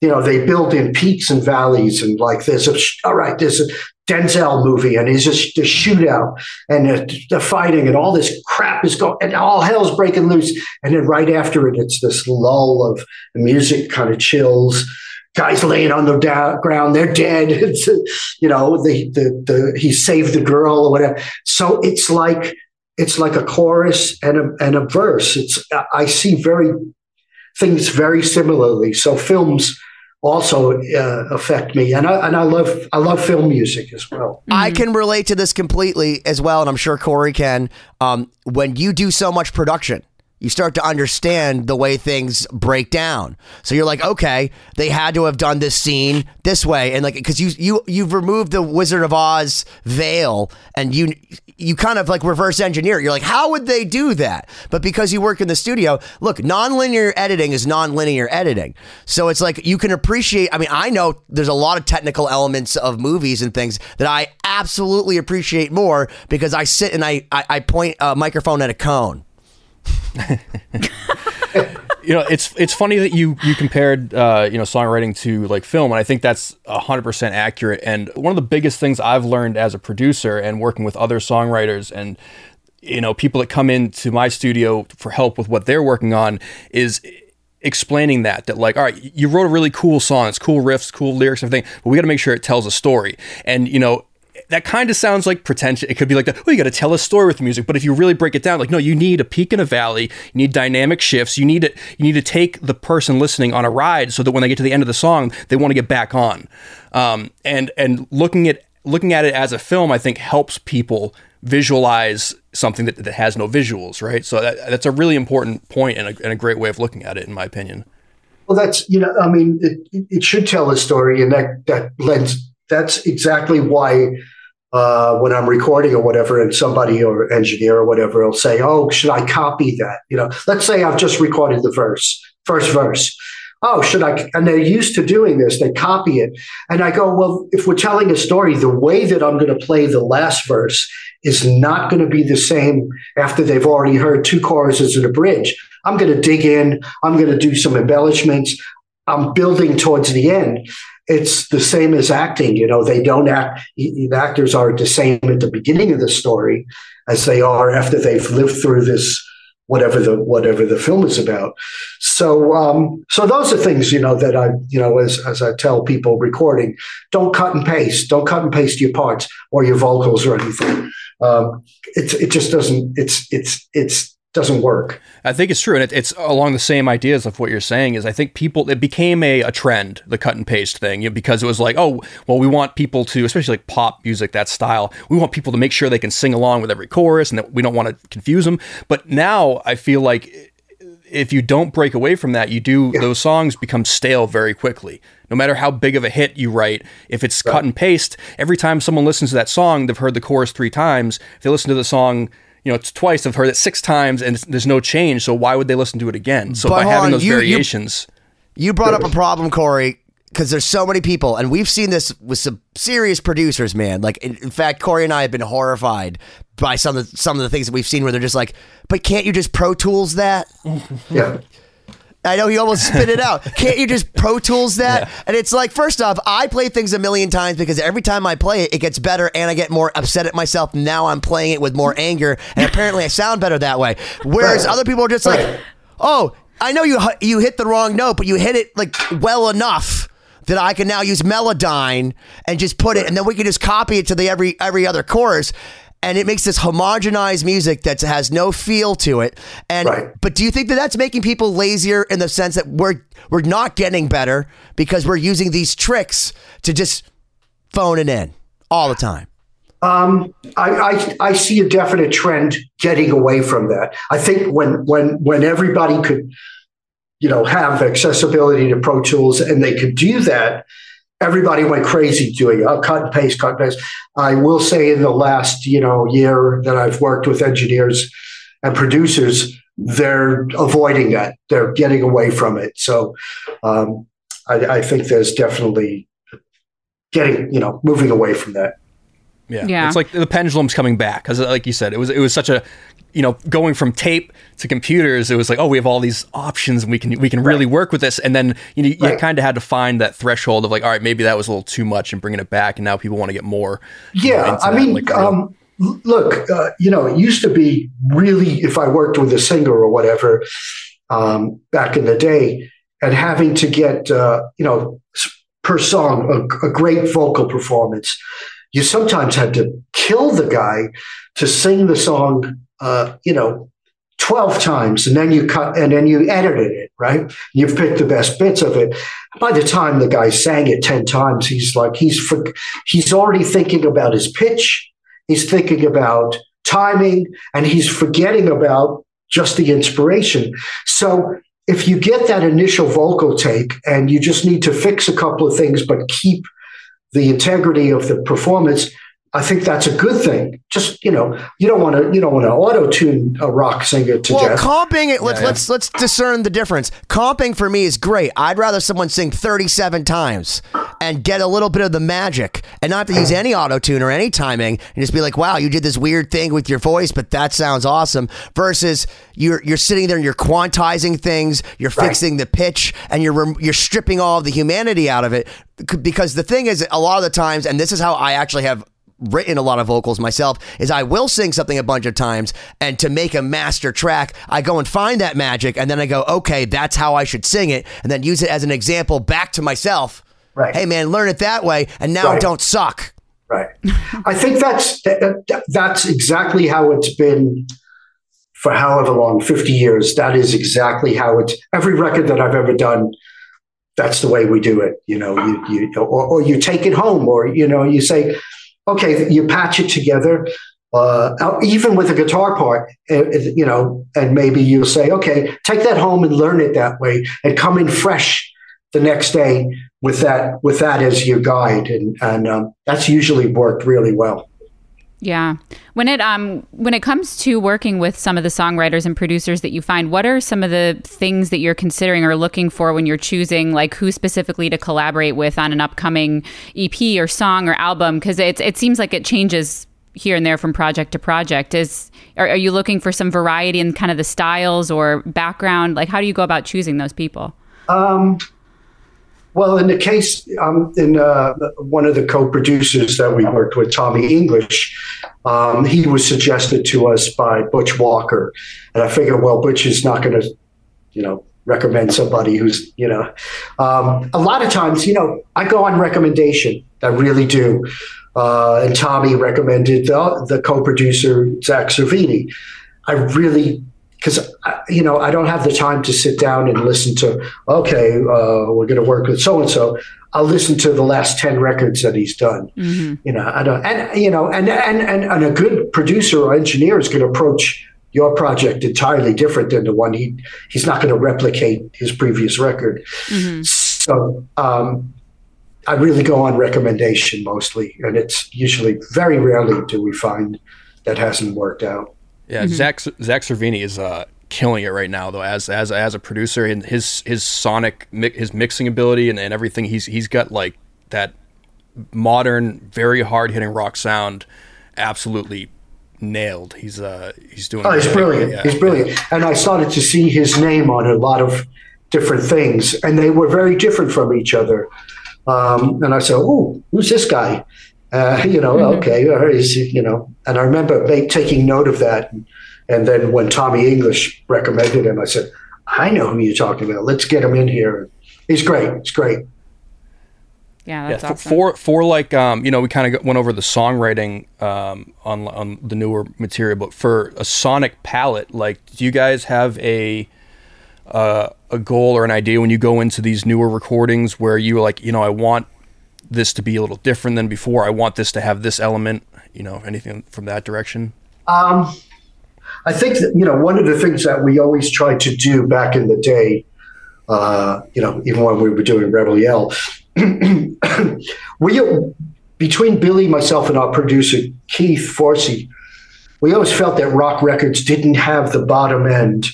you know, they build in peaks and valleys and like there's a, all right, there's a Denzel movie and he's just the shootout and the, fighting and all this crap is going and all hell's breaking loose. And then right after it, it's this lull of music kind of chills. Guys laying on the ground, they're dead. It's, you know, the, the, the, he saved the girl or whatever. So it's like, it's like a chorus and a, and a verse. It's, I see very, things very similarly. So films, also uh, affect me and I, and I love I love film music as well. I can relate to this completely as well and I'm sure Corey can um, when you do so much production you start to understand the way things break down. So you're like, okay, they had to have done this scene this way, and like because you you you've removed the Wizard of Oz veil, and you you kind of like reverse engineer. You're like, how would they do that? But because you work in the studio, look, nonlinear editing is nonlinear editing. So it's like you can appreciate. I mean, I know there's a lot of technical elements of movies and things that I absolutely appreciate more because I sit and I I, I point a microphone at a cone you know, it's it's funny that you you compared uh, you know songwriting to like film, and I think that's hundred percent accurate. And one of the biggest things I've learned as a producer and working with other songwriters and you know people that come into my studio for help with what they're working on is explaining that that like all right you wrote a really cool song it's cool riffs cool lyrics everything but we got to make sure it tells a story and you know that kind of sounds like pretension. It could be like, oh, you got to tell a story with music. But if you really break it down, like, no, you need a peak and a valley. You need dynamic shifts. You need to, you need to take the person listening on a ride so that when they get to the end of the song, they want to get back on. Um, and and looking at looking at it as a film, I think helps people visualize something that, that has no visuals, right? So that, that's a really important point and a, and a great way of looking at it, in my opinion. Well, that's you know, I mean, it, it should tell a story, and that that lends. That's exactly why uh, when I'm recording or whatever, and somebody or engineer or whatever will say, "Oh, should I copy that?" You know, let's say I've just recorded the verse, first verse. Oh, should I? And they're used to doing this. They copy it, and I go, "Well, if we're telling a story, the way that I'm going to play the last verse is not going to be the same after they've already heard two choruses and a bridge. I'm going to dig in. I'm going to do some embellishments. I'm building towards the end." It's the same as acting. You know, they don't act. The actors are the same at the beginning of the story as they are after they've lived through this whatever the whatever the film is about. So um, so those are things you know that I you know as as I tell people recording, don't cut and paste, don't cut and paste your parts or your vocals or anything. Um, it it just doesn't it's it's it's doesn't work. I think it's true, and it, it's along the same ideas of what you're saying. Is I think people it became a, a trend, the cut and paste thing, you know, because it was like, oh, well, we want people to, especially like pop music, that style, we want people to make sure they can sing along with every chorus, and that we don't want to confuse them. But now I feel like if you don't break away from that, you do yeah. those songs become stale very quickly. No matter how big of a hit you write, if it's right. cut and paste, every time someone listens to that song, they've heard the chorus three times. If they listen to the song you know, it's twice. I've heard it six times, and there's no change. So why would they listen to it again? So but by having on, those you, variations, you, you brought up a problem, Corey, because there's so many people, and we've seen this with some serious producers, man. Like, in, in, fact, Corey and I have been horrified by some of the, some of the things that we've seen where they're just like, "But can't you just Pro Tools that?" yeah. I know he almost spit it out. Can't you just Pro Tools that? Yeah. And it's like, first off, I play things a million times because every time I play it, it gets better and I get more upset at myself. Now I'm playing it with more anger, and apparently I sound better that way. Whereas other people are just like, oh, I know you you hit the wrong note, but you hit it like well enough that I can now use Melodyne and just put it, and then we can just copy it to the every every other chorus and it makes this homogenized music that has no feel to it. And right. but do you think that that's making people lazier in the sense that we're we're not getting better because we're using these tricks to just phone it in all the time? Um, I, I, I see a definite trend getting away from that. I think when when when everybody could, you know, have accessibility to Pro Tools and they could do that, everybody went crazy doing it. cut and paste, cut and paste. I will say in the last, you know, year that I've worked with engineers and producers, they're avoiding that. They're getting away from it. So um, I, I think there's definitely getting, you know, moving away from that. Yeah. yeah. It's like the pendulum's coming back because, like you said, it was it was such a you know, going from tape to computers, it was like, oh, we have all these options and we can we can really right. work with this. And then you know, you right. kind of had to find that threshold of like, all right, maybe that was a little too much and bringing it back, and now people want to get more. Yeah, I mean, like, um, look, uh, you know, it used to be really if I worked with a singer or whatever um, back in the day, and having to get uh, you know per song a, a great vocal performance. You sometimes had to kill the guy to sing the song uh, you know, 12 times and then you cut and then you edited it, right? You've picked the best bits of it. By the time the guy sang it 10 times, he's like, he's, for, he's already thinking about his pitch. He's thinking about timing and he's forgetting about just the inspiration. So if you get that initial vocal take and you just need to fix a couple of things, but keep the integrity of the performance, I think that's a good thing. Just you know, you don't want to you don't want to auto tune a rock singer to well, death. comping it. Let's yeah, yeah. let's let's discern the difference. Comping for me is great. I'd rather someone sing thirty seven times and get a little bit of the magic, and not to use any auto tune or any timing, and just be like, "Wow, you did this weird thing with your voice, but that sounds awesome." Versus you're you're sitting there and you're quantizing things, you're right. fixing the pitch, and you're you're stripping all of the humanity out of it. Because the thing is, a lot of the times, and this is how I actually have written a lot of vocals myself is I will sing something a bunch of times and to make a master track I go and find that magic and then I go okay that's how I should sing it and then use it as an example back to myself. Right. Hey man learn it that way and now right. don't suck. Right. I think that's that, that's exactly how it's been for however long 50 years. That is exactly how it's every record that I've ever done that's the way we do it you know you, you or, or you take it home or you know you say okay, you patch it together, uh, even with a guitar part, uh, you know, and maybe you'll say, okay, take that home and learn it that way, and come in fresh the next day with that with that as your guide, and and um, that's usually worked really well. Yeah. When it um when it comes to working with some of the songwriters and producers that you find, what are some of the things that you're considering or looking for when you're choosing like who specifically to collaborate with on an upcoming EP or song or album because it it seems like it changes here and there from project to project. Is are, are you looking for some variety in kind of the styles or background? Like how do you go about choosing those people? Um well, in the case, um, in uh, one of the co-producers that we worked with, Tommy English, Um, he was suggested to us by Butch Walker, and I figured, well, Butch is not going to, you know, recommend somebody who's, you know, um, a lot of times, you know, I go on recommendation. I really do. Uh, and Tommy recommended the, the co-producer Zakk Cervini. I really because you know I don't have the time to sit down and listen to. Okay, uh, we're going to work with so and so. I'll listen to the last ten records that he's done. Mm-hmm. You know, I don't, and you know, and and and, and a good producer or engineer is going to approach your project entirely different than the one he he's not going to replicate his previous record. Mm-hmm. So um, I really go on recommendation mostly, and it's usually very rarely do we find that hasn't worked out. Yeah, mm-hmm. Zakk Zakk Cervini is uh, killing it right now though as as as a producer and his his sonic his mixing ability and, and everything he's he's got like that modern very hard hitting rock sound absolutely nailed he's uh he's doing oh he's brilliant yeah. he's brilliant and i started to see his name on a lot of different things and they were very different from each other um, and i said oh who's this guy uh, you know, mm-hmm. okay, is you know, and I remember taking note of that. And, and, then when Tommy English recommended him, I said, I know who you're talking about. Let's get him in here. He's great. It's great. Yeah, that's yeah, awesome. For for like um, you know, we kind of went over the songwriting um, on on the newer material, but for a sonic palette, like, do you guys have a uh, a goal or an idea when you go into these newer recordings where you like, you know, I want this to be a little different than before. I want this to have this element. You know, anything from that direction? Um, I think that you know one of the things that we always tried to do back in the day. Uh, you know, even when we were doing Rebel Yell, we between Billy, myself, and our producer Keith Forsey, we always felt that rock records didn't have the bottom end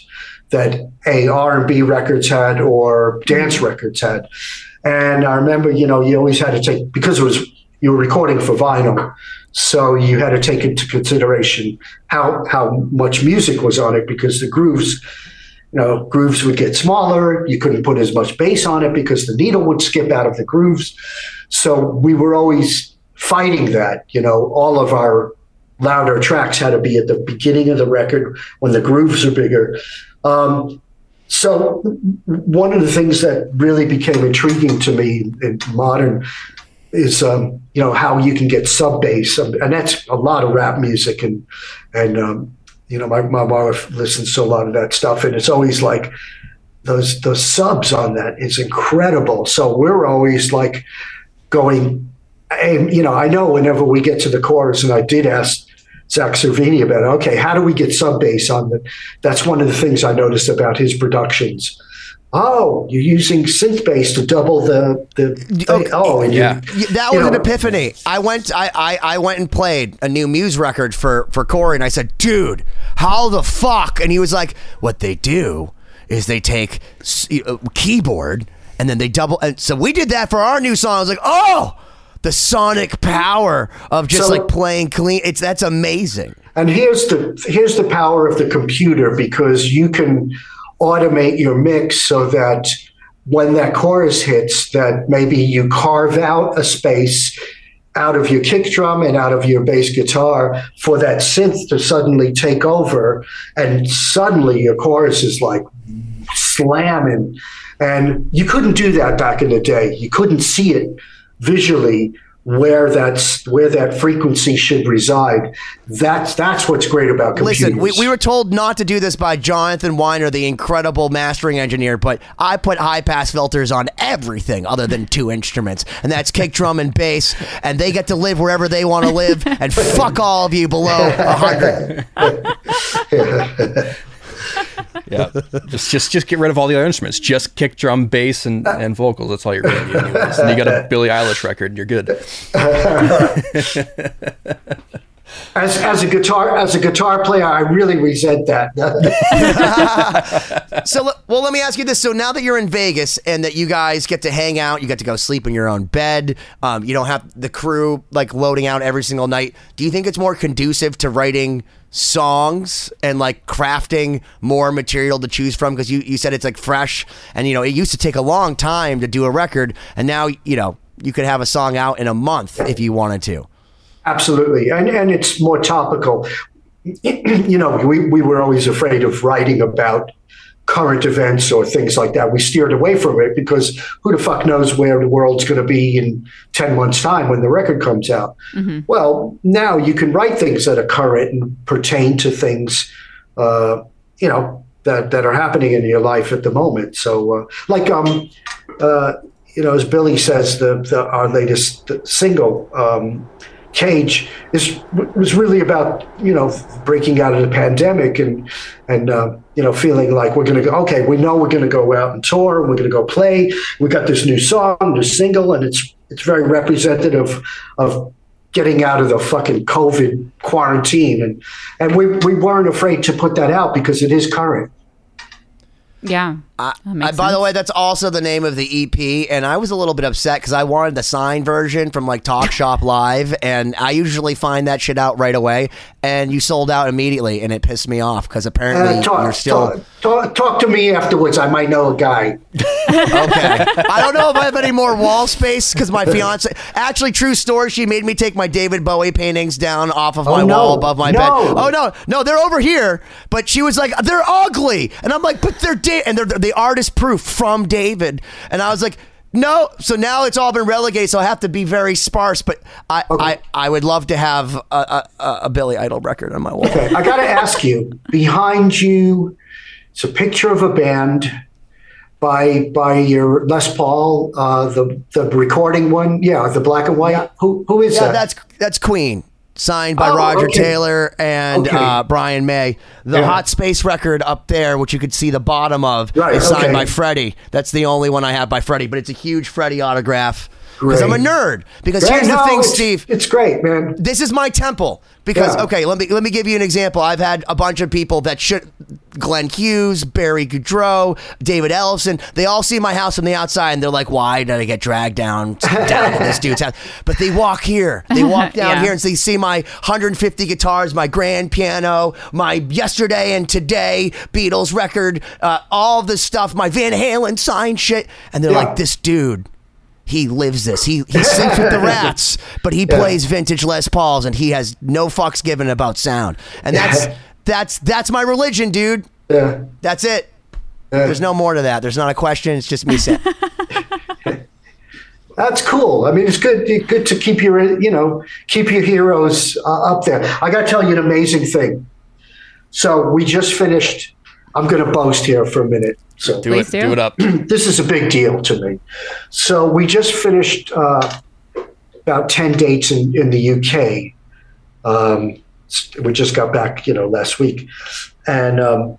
that a R&B records had or dance records had. And I remember, you know, you always had to take because it was you were recording for vinyl, so you had to take into consideration how how much music was on it because the grooves, you know, grooves would get smaller. You couldn't put as much bass on it because the needle would skip out of the grooves. So we were always fighting that. You know, all of our louder tracks had to be at the beginning of the record when the grooves are bigger. Um, so one of the things that really became intriguing to me in modern is um, you know how you can get sub bass, and that's a lot of rap music, and and um, you know my my wife listens to a lot of that stuff, and it's always like those those subs on that is incredible. So we're always like going, you know I know whenever we get to the chorus, and I did ask Zakk Cervini about. Okay, how do we get sub bass on the? That's one of the things I noticed about his productions. Oh, you're using synth bass to double the the. Okay. Oh, yeah, you, that was know. an epiphany. I went, I, I, I went and played a new Muse record for for Corey, and I said, "Dude, how the fuck?" And he was like, "What they do is they take uh, keyboard." And then they double, and so we did that for our new song. I was like, "Oh, the sonic power of just so, like playing clean. It's that's amazing. And here's the here's the power of the computer because you can automate your mix so that when that chorus hits, that maybe you carve out a space out of your kick drum and out of your bass guitar for that synth to suddenly take over, and suddenly your chorus is like slamming. And you couldn't do that back in the day. You couldn't see it visually where that's where that frequency should reside. That's that's what's great about computers. Listen, we, we were told not to do this by Jonathan Weiner, the incredible mastering engineer, but I put high pass filters on everything other than two instruments, and that's kick drum and bass, and they get to live wherever they want to live, and fuck all of you below hundred. yeah, just just just get rid of all the other instruments. Just kick, drum, bass, and, and vocals. That's all you're going to need. Anyways. And you got a Billie Eilish record. and You're good. as, as a guitar as a guitar player, I really resent that. so, well, let me ask you this: So now that you're in Vegas and that you guys get to hang out, you get to go sleep in your own bed. Um, you don't have the crew like loading out every single night. Do you think it's more conducive to writing? Songs and like crafting more material to choose from because you, you said it's like fresh and you know it used to take a long time to do a record and now you know you could have a song out in a month if you wanted to Absolutely, and and it's more topical. you know, we we were always afraid of writing about current events or things like that. We steered away from it because who the fuck knows where the world's going to be in 10 months' time when the record comes out. Mm-hmm. Well, now you can write things that are current and pertain to things, uh, you know, that, that are happening in your life at the moment. So, uh, like, um, uh, you know, as Billy says, the, the our latest single, um, Cage is was really about you know breaking out of the pandemic and and uh, you know feeling like we're going to go okay we know we're going to go out and tour and we're going to go play we got this new song this single and it's it's very representative of getting out of the fucking COVID quarantine and and we we weren't afraid to put that out because it is current. Yeah. I, I, by the way, that's also the name of the EP, and I was a little bit upset because I wanted the signed version from like Talk Shop Live, and I usually find that shit out right away, and you sold out immediately, and it pissed me off because apparently uh, talk, you're still talk, talk, talk, to me afterwards. I might know a guy. okay, I don't know if I have any more wall space because my fiance, actually, true story, she made me take my David Bowie paintings down off of my oh, no. wall above my no. bed. Oh no, no, they're over here, but she was like, they're ugly, and I'm like, but they're da- and they're the artist proof from David. And I was like, no. So now it's all been relegated. So I have to be very sparse. But I, okay. I, I would love to have a, a, a, Billy Idol record on my wall. Okay. I got to ask you behind you, it's a picture of a band by by your Les Paul, uh, the the recording one. Yeah, the black and white. Who who is yeah, that? That's that's Queen signed by oh, Roger okay. Taylor and okay. uh, Brian May. The yeah. Hot Space record up there, which you could see the bottom of, right, is signed okay. by Freddie. That's the only one I have by Freddie, but it's a huge Freddie autograph because I'm a nerd. Because here's no, the thing, it's, Steve. It's great, man. This is my temple. Because yeah. okay, let me let me give you an example. I've had a bunch of people that should Glenn Hughes, Barry Goudreau, David Ellefson. They all see my house from the outside and they're like, "Why did I get dragged down down to this dude's house?" But they walk here. They walk down yeah. here and they see my 150 guitars, my grand piano, my yesterday and today Beatles record, uh, all the stuff, my Van Halen signed shit, and they're yeah. like, "This dude." He lives this. He he sings with the rats, but he yeah. plays vintage Les Pauls, and he has no fucks given about sound. And that's yeah. that's that's my religion, dude. Yeah, that's it. Yeah. There's no more to that. There's not a question. It's just me saying. That's cool. I mean, it's good. Good to keep your, you know, keep your heroes uh, up there. I got to tell you an amazing thing. So we just finished. I'm going to boast here for a minute. So do Please it. Do. do. it up. this is a big deal to me. So we just finished uh, about ten dates in, in the UK. Um, we just got back, you know, last week, and um,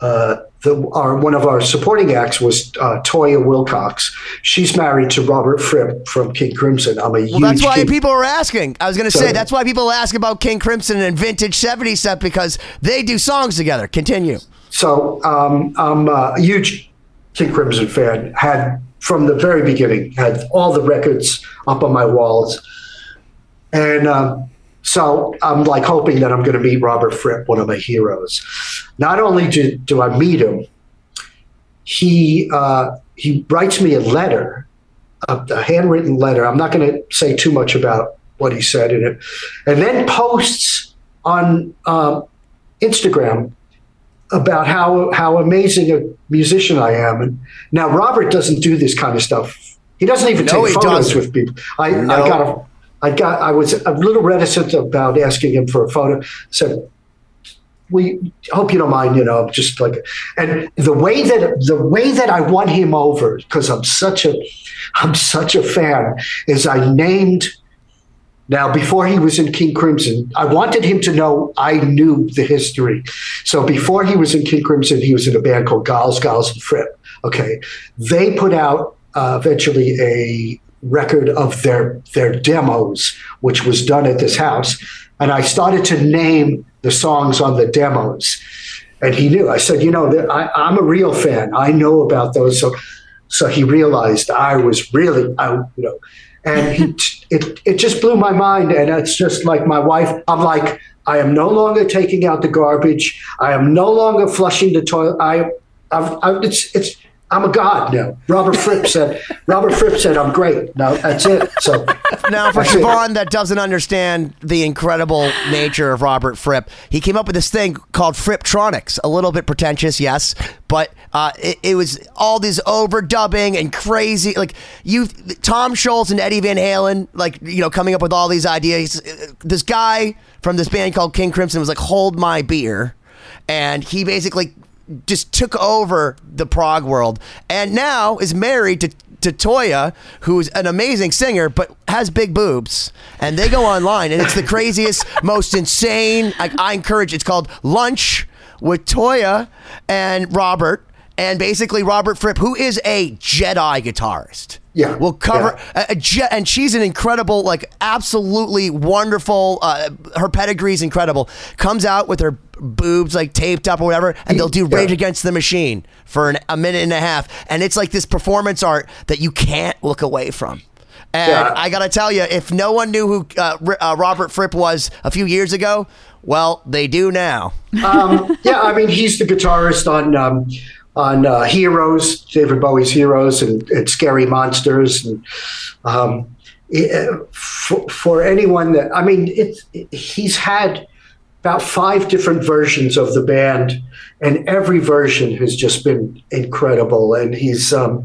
uh, the, our one of our supporting acts was uh, Toyah Willcox. She's married to Robert Fripp from King Crimson. I'm a well, huge. That's why King- people are asking. I was going to say that's why people ask about King Crimson and vintage '70s stuff because they do songs together. Continue. So um, I'm a huge King Crimson fan. Had from the very beginning had all the records up on my walls, and um, so I'm like hoping that I'm going to meet Robert Fripp, one of my heroes. Not only do, do I meet him, he uh, he writes me a letter, a, a handwritten letter. I'm not going to say too much about what he said in it, and then posts on uh, Instagram about how how amazing a musician I am. And now Robert doesn't do this kind of stuff. He doesn't even no, take photos doesn't. with people. I, no. I got a, I got I was a little reticent about asking him for a photo. Said we hope you don't mind, you know, just like and the way that the way that I won him over because I'm such a I'm such a fan is I named now, before he was in King Crimson, I wanted him to know I knew the history. So before he was in King Crimson, he was in a band called Giles, Giles and Fripp. Okay. They put out uh, eventually a record of their their demos, which was done at this house. And I started to name the songs on the demos. And he knew. I said, you know, I, I'm a real fan. I know about those. So so he realized I was really, I, you know, and he, it it just blew my mind. And it's just like my wife. I'm like, I am no longer taking out the garbage. I am no longer flushing the toilet. I, I've, I've, it's it's I'm a god now. Robert Fripp said. Robert Fripp said I'm great. No, that's it. So now for Siobhan that doesn't understand the incredible nature of Robert Fripp, he came up with this thing called Frippertronics. A little bit pretentious, yes, but uh, it, it, was all this overdubbing and crazy. Like you, Tom Scholz and Eddie Van Halen, like you know, coming up with all these ideas. This guy from this band called King Crimson was like, "Hold my beer." and he basically just took over the prog world and now is married to to Toyah, who's an amazing singer but has big boobs, and they go online and it's the craziest, most insane. I, I encourage. It's called Lunch with Toyah and Robert, and basically Robert Fripp, who is a Jedi guitarist. Yeah, will cover yeah. and she's an incredible, like absolutely wonderful. Uh, her pedigree is incredible. Comes out with her boobs like taped up or whatever, and they'll do Rage Against the Machine for an, a minute and a half, and it's like this performance art that you can't look away from. And yeah. I gotta tell you, if no one knew who uh, uh, Robert Fripp was a few years ago, well, they do now. um, yeah, I mean, he's the guitarist on um, on uh, Heroes, David Bowie's Heroes, and, and Scary Monsters, and um, it, for, for, anyone that I mean, it, it, he's had about five different versions of the band, and every version has just been incredible. And he's, um,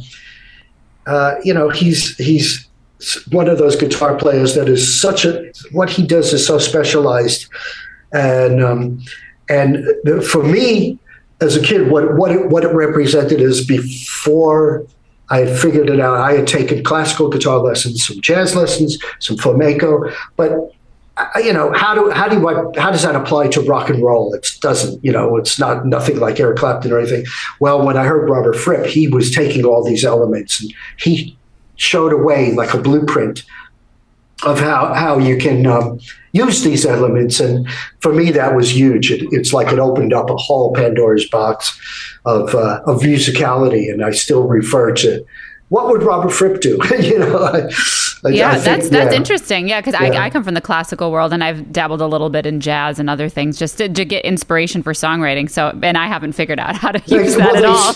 uh, you know, he's he's one of those guitar players that is such a what he does is so specialized, and um, and for me as a kid, what what it, what it represented is before I had figured it out. I had taken classical guitar lessons, some jazz lessons, some flamenco, but uh, you know how do how do you how does that apply to rock and roll? It doesn't. You know, it's not nothing like Eric Clapton or anything. Well, when I heard Robert Fripp, he was taking all these elements and he showed a way like a blueprint of how how you can um, use these elements. And for me, that was huge. It, it's like it opened up a whole Pandora's box of uh, of musicality, and I still refer to what would Robert Fripp do? you know, Yeah, think, that's that's yeah. interesting. Yeah, because yeah. I, I come from the classical world and I've dabbled a little bit in jazz and other things just to, to get inspiration for songwriting. So, and I haven't figured out how to use well, that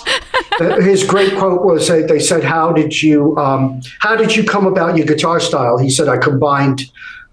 at all. his great quote was uh, they said, "How did you um, how did you come about your guitar style?" He said, "I combined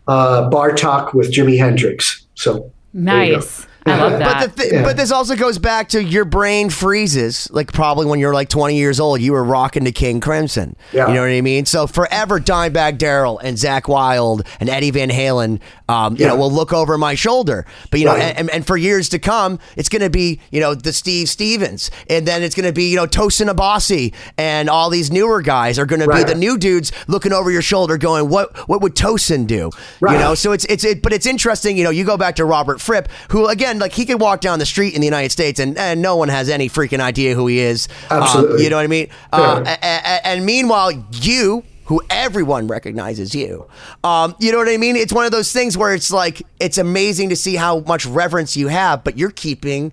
uh, Bartok with Jimi Hendrix." So nice. I love that. But, th- yeah. but this also goes back to your brain freezes. Like probably when you're like 20 years old, you were rocking to King Crimson. Yeah. You know what I mean? So forever, Dimebag Darrell and Zakk Wylde and Eddie Van Halen, um, you yeah. know, will look over my shoulder. But you know, right. and, and, for years to come, it's going to be you know the Steve Stevens, and then it's going to be you know Tosin Abasi, and all these newer guys are going right. to be the new dudes looking over your shoulder, going, "What what would Tosin do?" Right. You know, so it's it's it, but it's interesting. You know, you go back to Robert Fripp, who again, like he could walk down the street in the United States, and, and no one has any freaking idea who he is. Um, Absolutely, um, you know what I mean. Uh, and, and meanwhile, you who everyone recognizes you. Um, you know what I mean? It's one of those things where it's like it's amazing to see how much reverence you have, but you're keeping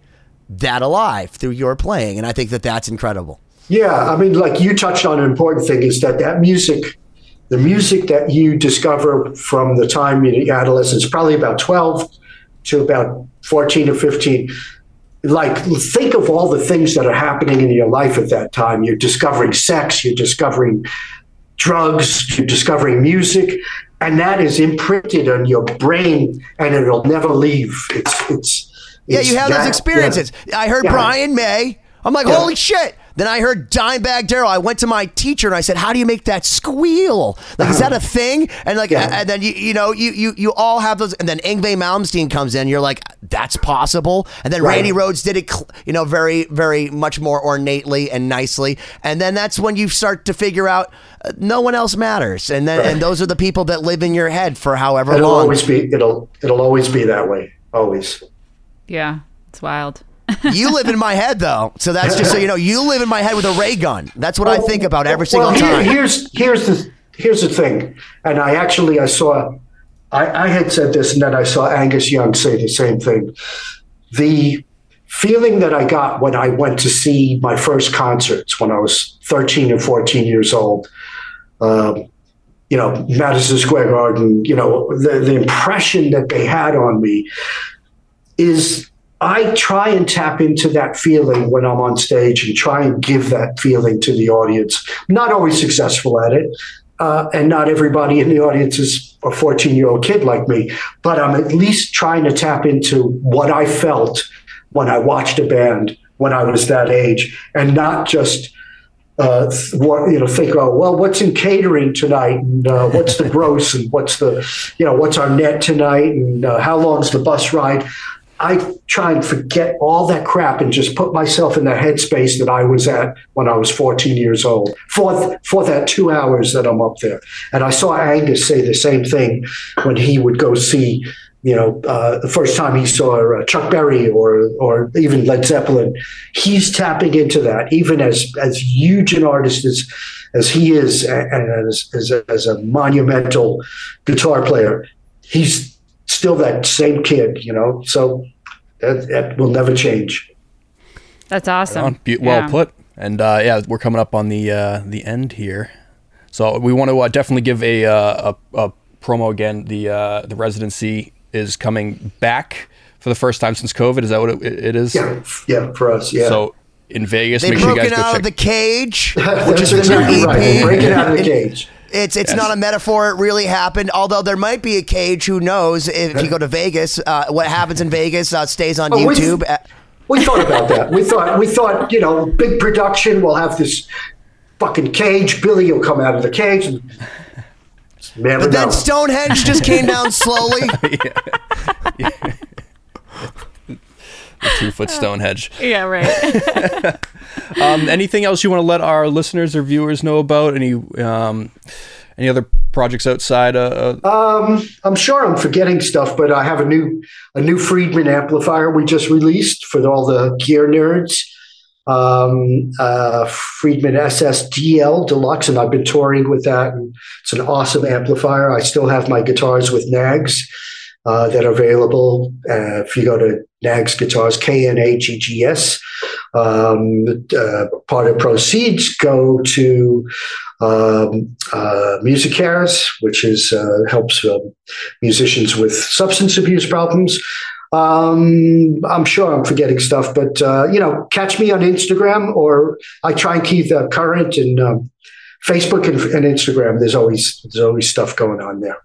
that alive through your playing, and I think that that's incredible. Yeah, I mean, like you touched on an important thing is that that music, the music that you discover from the time you're adolescence, probably about twelve to about fourteen or fifteen. Like, think of all the things that are happening in your life at that time. You're discovering sex, you're discovering drugs you're discovering music, and that is imprinted on your brain, and it'll never leave. It's it's, yeah. You have that, those experiences. Yeah. I heard yeah. Brian May. I'm like, holy shit! Then I heard Dimebag Darrell. I went to my teacher and I said, "How do you make that squeal? Like, is that a thing?" And like, yeah. and then you you know you you you all have those. And then Yngwie Malmsteen comes in. You're like, "That's possible." And then right. Randy Rhoads did it, you know, very very much more ornately and nicely. And then that's when you start to figure out uh, no one else matters. And then right. and those are the people that live in your head for however it'll long. always be it'll it'll always be that way. Always. Yeah, it's wild you live in my head though, so that's just so you know. You live in my head with a ray gun. That's what well, I think about every single well, time. Here's here's the here's the thing, and I actually I saw, I, I had said this, and then I saw Angus Young say the same thing. The feeling that I got when I went to see my first concerts when I was 13 and 14 years old. Um, you know, Madison Square Garden, you know, the, the impression that they had on me is I try and tap into that feeling when I'm on stage and try and give that feeling to the audience. Not always successful at it, uh, and not everybody in the audience is a 14 year old kid like me, but I'm at least trying to tap into what I felt when I watched a band when I was that age, and not just uh, what, you know, think, oh, well, what's in catering tonight, and uh, what's the gross, and what's the, you know, what's our net tonight, and uh, how long's the bus ride. I try and forget all that crap and just put myself in the headspace that I was at when I was 14 years old for, for that two hours that I'm up there. And I saw Angus say the same thing when he would go see, you know, uh, the first time he saw uh, Chuck Berry or or even Led Zeppelin. He's tapping into that, even as as huge an artist as as he is, and as as as a monumental guitar player. He's still that same kid, you know. So that, that will never change. That's awesome. Right well yeah. put. And uh, yeah, we're coming up on the uh, the end here, so we want to uh, definitely give a, uh, a, a promo again. The uh, the residency is coming back for the first time since COVID. Is that what it, it is? Yeah, yeah, for us. Yeah. So in Vegas, they've make sure you guys go out go of the cage, which is the new EP. Right. Breaking out of the cage. It's it's yes. not a metaphor. It really happened. Although there might be a cage. Who knows? If you go to Vegas, uh, what happens in Vegas uh, stays on oh, YouTube. We, we thought about that. We thought we thought you know big production. We'll have this fucking cage. Billy will come out of the cage. And, but know. then Stonehenge just came down slowly. yeah. Yeah. the two foot Stonehenge. Yeah, right. um, anything else you want to let our listeners or viewers know about? Any um, any other projects outside? Uh, um, I'm sure I'm forgetting stuff, but I have a new a new Friedman amplifier we just released for all the gear nerds. Um, uh, Friedman SSDL Deluxe, and I've been touring with that. And it's an awesome amplifier. I still have my guitars with Knaggs uh, that are available. Uh, if you go to Knaggs Guitars, K N A G G S, um, uh, part of proceeds go to um, uh, MusiCares, which is uh, helps musicians with substance abuse problems. Um, I'm sure I'm forgetting stuff, but you know, catch me on Instagram, or I try and keep current and um, Facebook and, and Instagram. There's always there's always stuff going on there.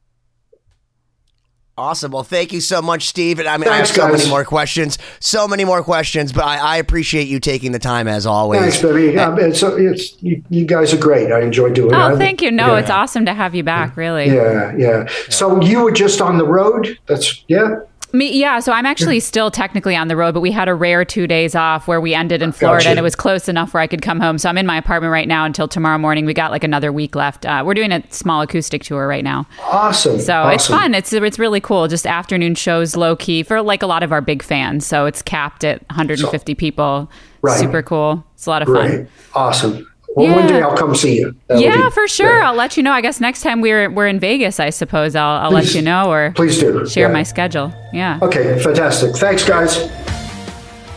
Awesome. Well, thank you so much, Steve. And I mean, Thanks, I have so guys. many more questions, so many more questions, but I, I, appreciate you taking the time as always. Thanks, baby. Um, it's, it's you, you, guys are great. I enjoy doing it. Oh, thank you. No, yeah. it's awesome to have you back. Really. Yeah, yeah. So you were just on the road. That's yeah. Me, yeah. So I'm actually still technically on the road, but we had a rare two days off where we ended in Florida, gotcha. and it was close enough where I could come home. So I'm in my apartment right now until tomorrow morning. We got like another week left. Uh, we're doing a small acoustic tour right now. Awesome. So awesome. it's fun. It's it's really cool. Just afternoon shows, low key for like a lot of our big fans. So it's capped at 150 so, people. Right. Super cool. It's a lot of Great. fun. Awesome. Well, yeah. one day I'll come see you. That yeah, be, for sure. Yeah. I'll let you know. I guess next time we're we're in Vegas, I suppose I'll I'll please, let you know or please do share yeah. my schedule. Yeah. Okay, fantastic. Thanks, guys.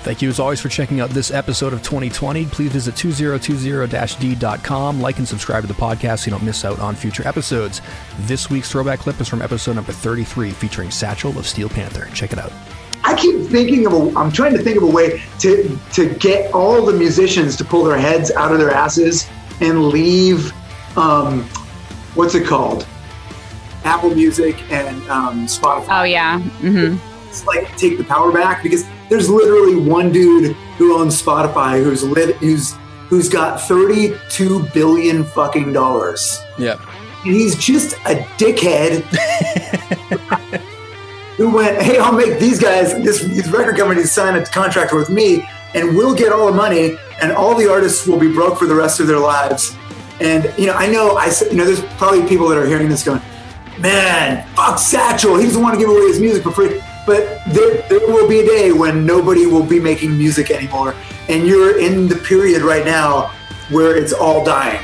Thank you as always for checking out this episode of 2020. Please visit 2020-d.com, like and subscribe to the podcast so you don't miss out on future episodes. This week's throwback clip is from episode number 33 featuring Satchel of Steel Panther. Check it out. I keep thinking of a, I'm trying to think of a way to to get all the musicians to pull their heads out of their asses and leave um, what's it called? Apple Music and um, Spotify. Oh yeah. Mm-hmm. It's like take the power back because there's literally one dude who owns Spotify who's lit who's who's got 32 billion fucking dollars. Yeah. And he's just a dickhead. who went, hey, I'll make these guys, this, these record companies sign a contract with me, and we'll get all the money, and all the artists will be broke for the rest of their lives. And you know, I know, I you know, there's probably people that are hearing this going, man, fuck Satchel, He doesn't want to give away his music for free. But there, there will be a day when nobody will be making music anymore, and you're in the period right now where it's all dying.